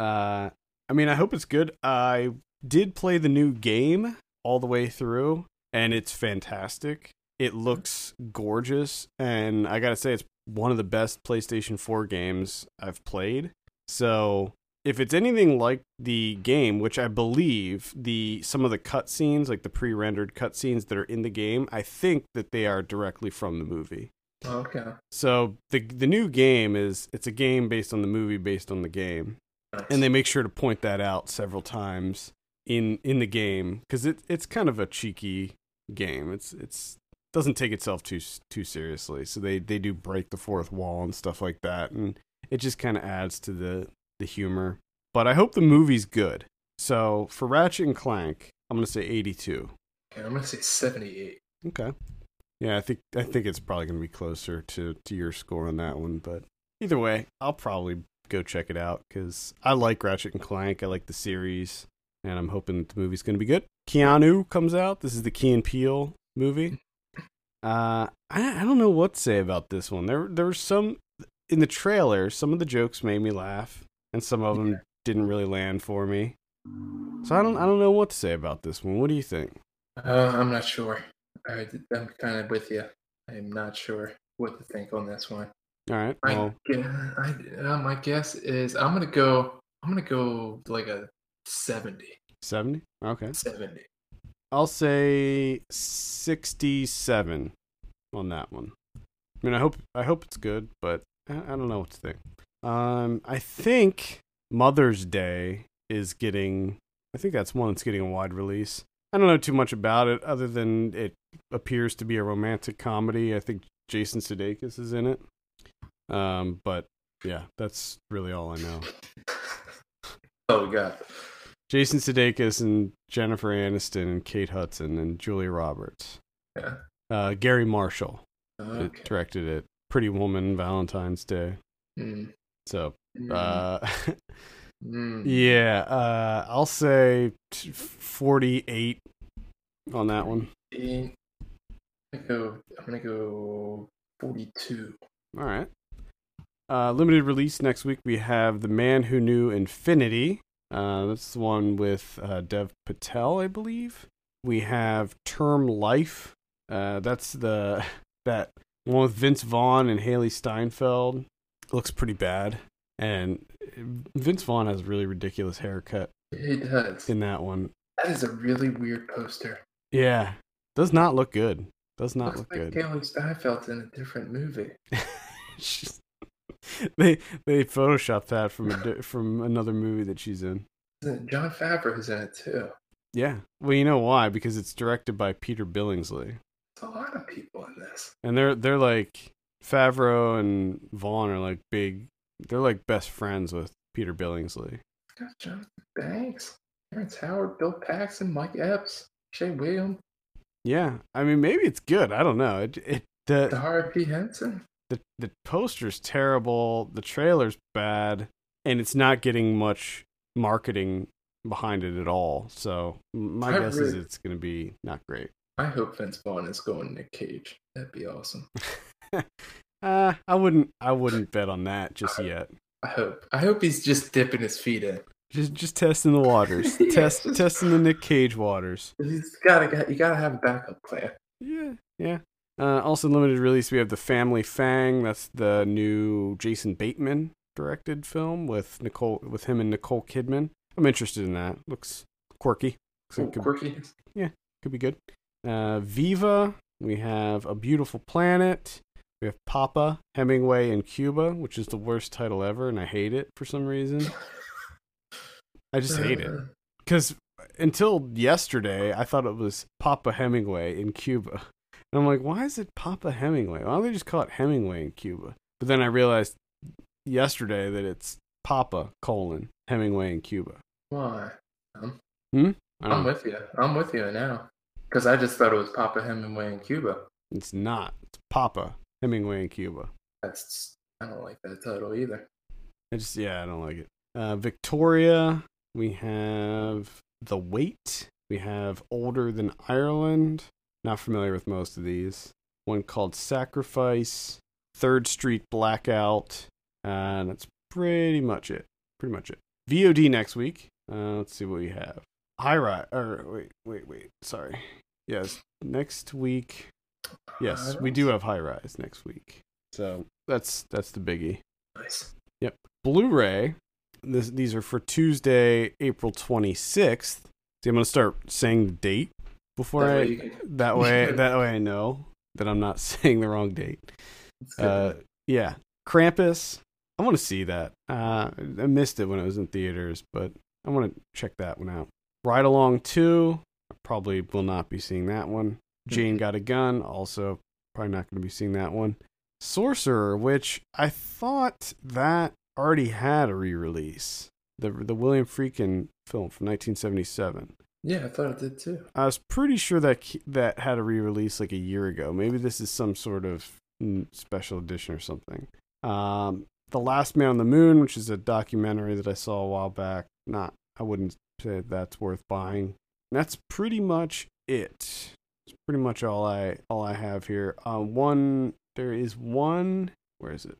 Uh, I mean, I hope it's good. I did play the new game all the way through, and it's fantastic. It looks gorgeous, and I gotta say, it's one of the best PlayStation 4 games I've played. So if it's anything like the game, which I believe the some of the cutscenes, like the pre-rendered cutscenes that are in the game, I think that they are directly from the movie. Okay. So the the new game is it's a game based on the movie based on the game. And they make sure to point that out several times in in the game because it it's kind of a cheeky game. It's it's doesn't take itself too too seriously. So they they do break the fourth wall and stuff like that, and it just kind of adds to the the humor. But I hope the movie's good. So for Ratchet and Clank, I'm gonna say 82. Okay, I'm gonna say 78. Okay. Yeah, I think I think it's probably going to be closer to to your score on that one, but either way, I'll probably go check it out cuz I like Ratchet and Clank. I like the series, and I'm hoping that the movie's going to be good. Keanu comes out. This is the Key and Peele movie. Uh I I don't know what to say about this one. There there were some in the trailer, some of the jokes made me laugh and some of them Yeah. didn't really land for me. So I don't I don't know what to say about this one. What do you think? Uh, I'm not sure. I, I'm kind of with you. I'm not sure what to think on this one. All right. Well, gue- I, uh, my guess is I'm gonna go. I'm gonna go like a 70. 70? Okay. 70. I'll say 67 on that one. I mean, I hope I hope it's good, but I, I don't know what to think. Um, I think Mother's Day is getting. I think that's one that's getting a wide release. I don't know too much about it, other than it appears to be a romantic comedy. I think Jason Sudeikis is in it. Um, but yeah, that's really all I know. Oh, we got. Jason Sudeikis and Jennifer Aniston and Kate Hudson and Julia Roberts. Yeah. Uh, Garry Marshall Okay. directed it. Pretty Woman, Valentine's Day. Mm, So, mm, uh, mm. yeah, uh, I'll say t- 48 on that one. I'm gonna go. I'm gonna go 42. All right. Uh, limited release next week. We have The Man Who Knew Infinity. Uh, that's the one with uh, Dev Patel, I believe. We have Term Life. Uh, that's the that one with Vince Vaughn and Hailee Steinfeld. looks pretty bad, and Vince Vaughn has a really ridiculous haircut It does. in that one. That is a really weird poster. Yeah, does not look good. Does not Looks look like good. Hailee Steinfeld's in a different movie. She's- they they photoshopped that from a, from another movie that she's in. Jon Favreau's in it too. Yeah. Well, you know why? Because it's directed by Peter Billingsley, There's a lot of people in this. and they're they're like Favreau and Vaughn are like big. They're like best friends with Peter Billingsley. Got Jonathan Banks, Terrence Howard, Bill Paxton, Mike Epps, Shea Whigham, Yeah. I mean, maybe it's good. I don't know. It it the Taraji P. Henson. The the poster's terrible. The trailer's bad, and it's not getting much marketing behind it at all. So my I guess is it's going to be not great. I hope Vince Vaughn is going Nick Cage. That'd be awesome. uh, I wouldn't. I wouldn't bet on that just yet. I hope. I hope he's just dipping his feet in. Just, just testing the waters. Yeah, Test, just- testing the Nick Cage waters. He's gotta. You gotta have a backup plan. Yeah, yeah. Uh, also limited release, we have the Family Fang. That's the new Jason Bateman directed film with Nicole, with him and Nicole Kidman. I'm interested in that. Looks quirky. Looks like Ooh, it could, quirky. could be good. Uh, Viva. We have A Beautiful Planet. We have Papa Hemingway in Cuba, which is the worst title ever, and I hate it for some reason. I just hate it because until yesterday, I thought it was Papa Hemingway in Cuba. And I'm like, why is it Papa Hemingway? Why don't they just call it Hemingway in Cuba? But then I realized yesterday that it's Papa colon Hemingway in Cuba. Why? Um, hmm? I'm know. with you. I'm with you now. Because I just thought it was Papa Hemingway in Cuba. It's not. It's Papa Hemingway in Cuba. That's I don't like that title either. I just yeah, I don't like it. Uh, Victoria, we have The weight. We have Older Than Ireland. Not familiar with most of these. One called Sacrifice. Third Street Blackout. And that's pretty much it. Pretty much it. VOD next week. Uh, let's see what we have. High Rise. Or wait, wait, wait. Sorry. Yes, next week. Yes, we do have High Rise next week. So that's that's the biggie. Nice. Yep. Blu-ray. This, these are for Tuesday, April 26th. See, I'm gonna start saying the date before That I. way can- that way, that way I know that I'm not saying the wrong date. Uh, yeah, Krampus. I want to see that. Uh, I missed it when it was in theaters, but I want to check that one out. Ride Along 2. I probably will not be seeing that one. Jane Got a Gun. Also, probably not going to be seeing that one. Sorcerer, which I thought that already had a re-release. The the William Friedkin film from 1977. Yeah, I thought it did too. I was pretty sure that that had a re-release like a year ago. Maybe this is some sort of mm, special edition or something. Um, the Last Man on the Moon, which is a documentary that I saw a while back. Not, I wouldn't say that's worth buying. That's pretty much it. It's pretty much all I all I have here. Um, one there is one. Where is it?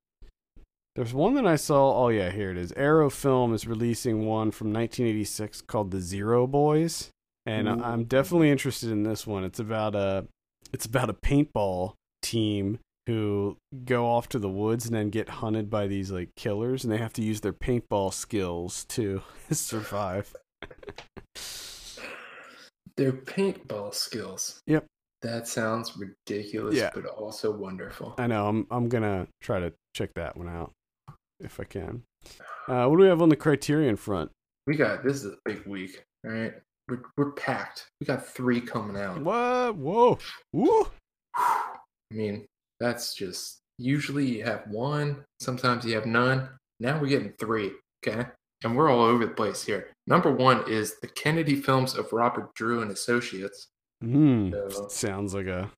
There's one that I saw. Oh yeah, here it is. Arrow Film is releasing one from 1986 called The Zero Boys, and Ooh. I'm mm. definitely interested in this one. It's about a it's about a paintball team who go off to the woods and then get hunted by these like killers, and they have to use their paintball skills to survive. Their paintball skills. Yep. That sounds ridiculous, Yeah. but also wonderful. I know. I'm I'm gonna try to check that one out if I can. Uh, what do we have on the Criterion front? We got this is a big week. All right, we're we're packed. We got three coming out. What? Whoa! Woo! I mean, that's just usually you have one, sometimes you have none. Now we're getting three, okay? And we're all over the place here. Number one is the Kennedy films of Robert Drew and Associates. Hmm. So- Sounds like a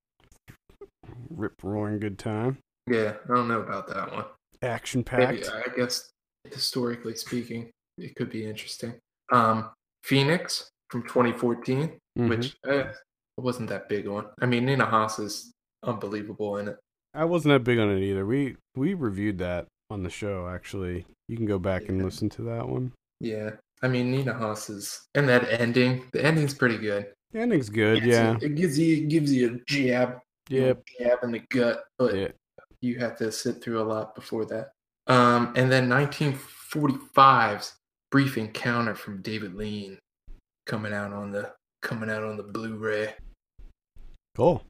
rip roaring good time. Yeah, I don't know about that one. Action packed. I guess historically speaking, it could be interesting. Um, Phoenix from 2014, Mm-hmm. which eh, wasn't that big on. I mean, Nina Hoss is unbelievable in it. I wasn't that big on it either. We we reviewed that on the show actually. You can go back and listen to that one. Yeah, I mean, Nina Hoss is, and that ending, the ending's pretty good. The ending's good. It's Yeah. a- it gives you it gives you a jab, Yep. jab in the gut, but Yeah. You have to sit through a lot before that. Um, and then 1945's Brief Encounter from David Lean coming out on the coming out on the Blu-ray. Cool.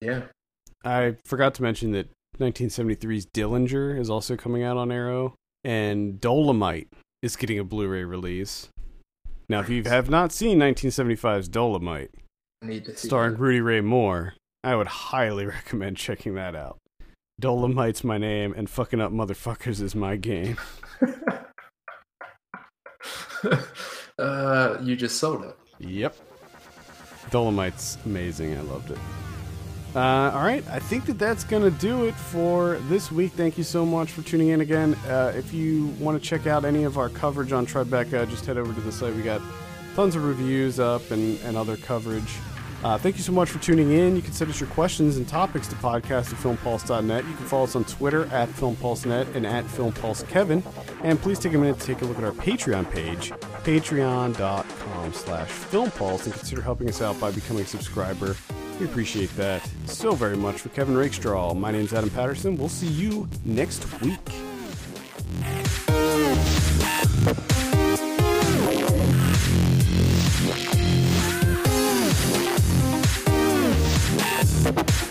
Yeah, I forgot to mention that 1973's Dillinger is also coming out on Arrow, and Dolomite is getting a Blu-ray release. Now, if you have not seen 1975's Dolomite, I need to see. starring that. Rudy Ray Moore, I would highly recommend checking that out. Dolomite's my name, and fucking up motherfuckers is my game. uh, you just sold it. Yep. Dolomite's amazing. I loved it. Uh, all right, I think that that's going to do it for this week. Thank you so much for tuning in again. Uh, if you want to check out any of our coverage on Tribeca, just head over to the site. We got tons of reviews up and, and other coverage. Uh, thank you so much for tuning in. You can send us your questions and topics to podcast at filmpulse.net. You can follow us on Twitter at filmpulsenet and at filmpulsekevin. And please take a minute to take a look at our Patreon page, patreon.com slash filmpulse, and consider helping us out by becoming a subscriber. We appreciate that so very much. For Kevin Rakestraw, my name is Adam Patterson. We'll see you next week. Peace.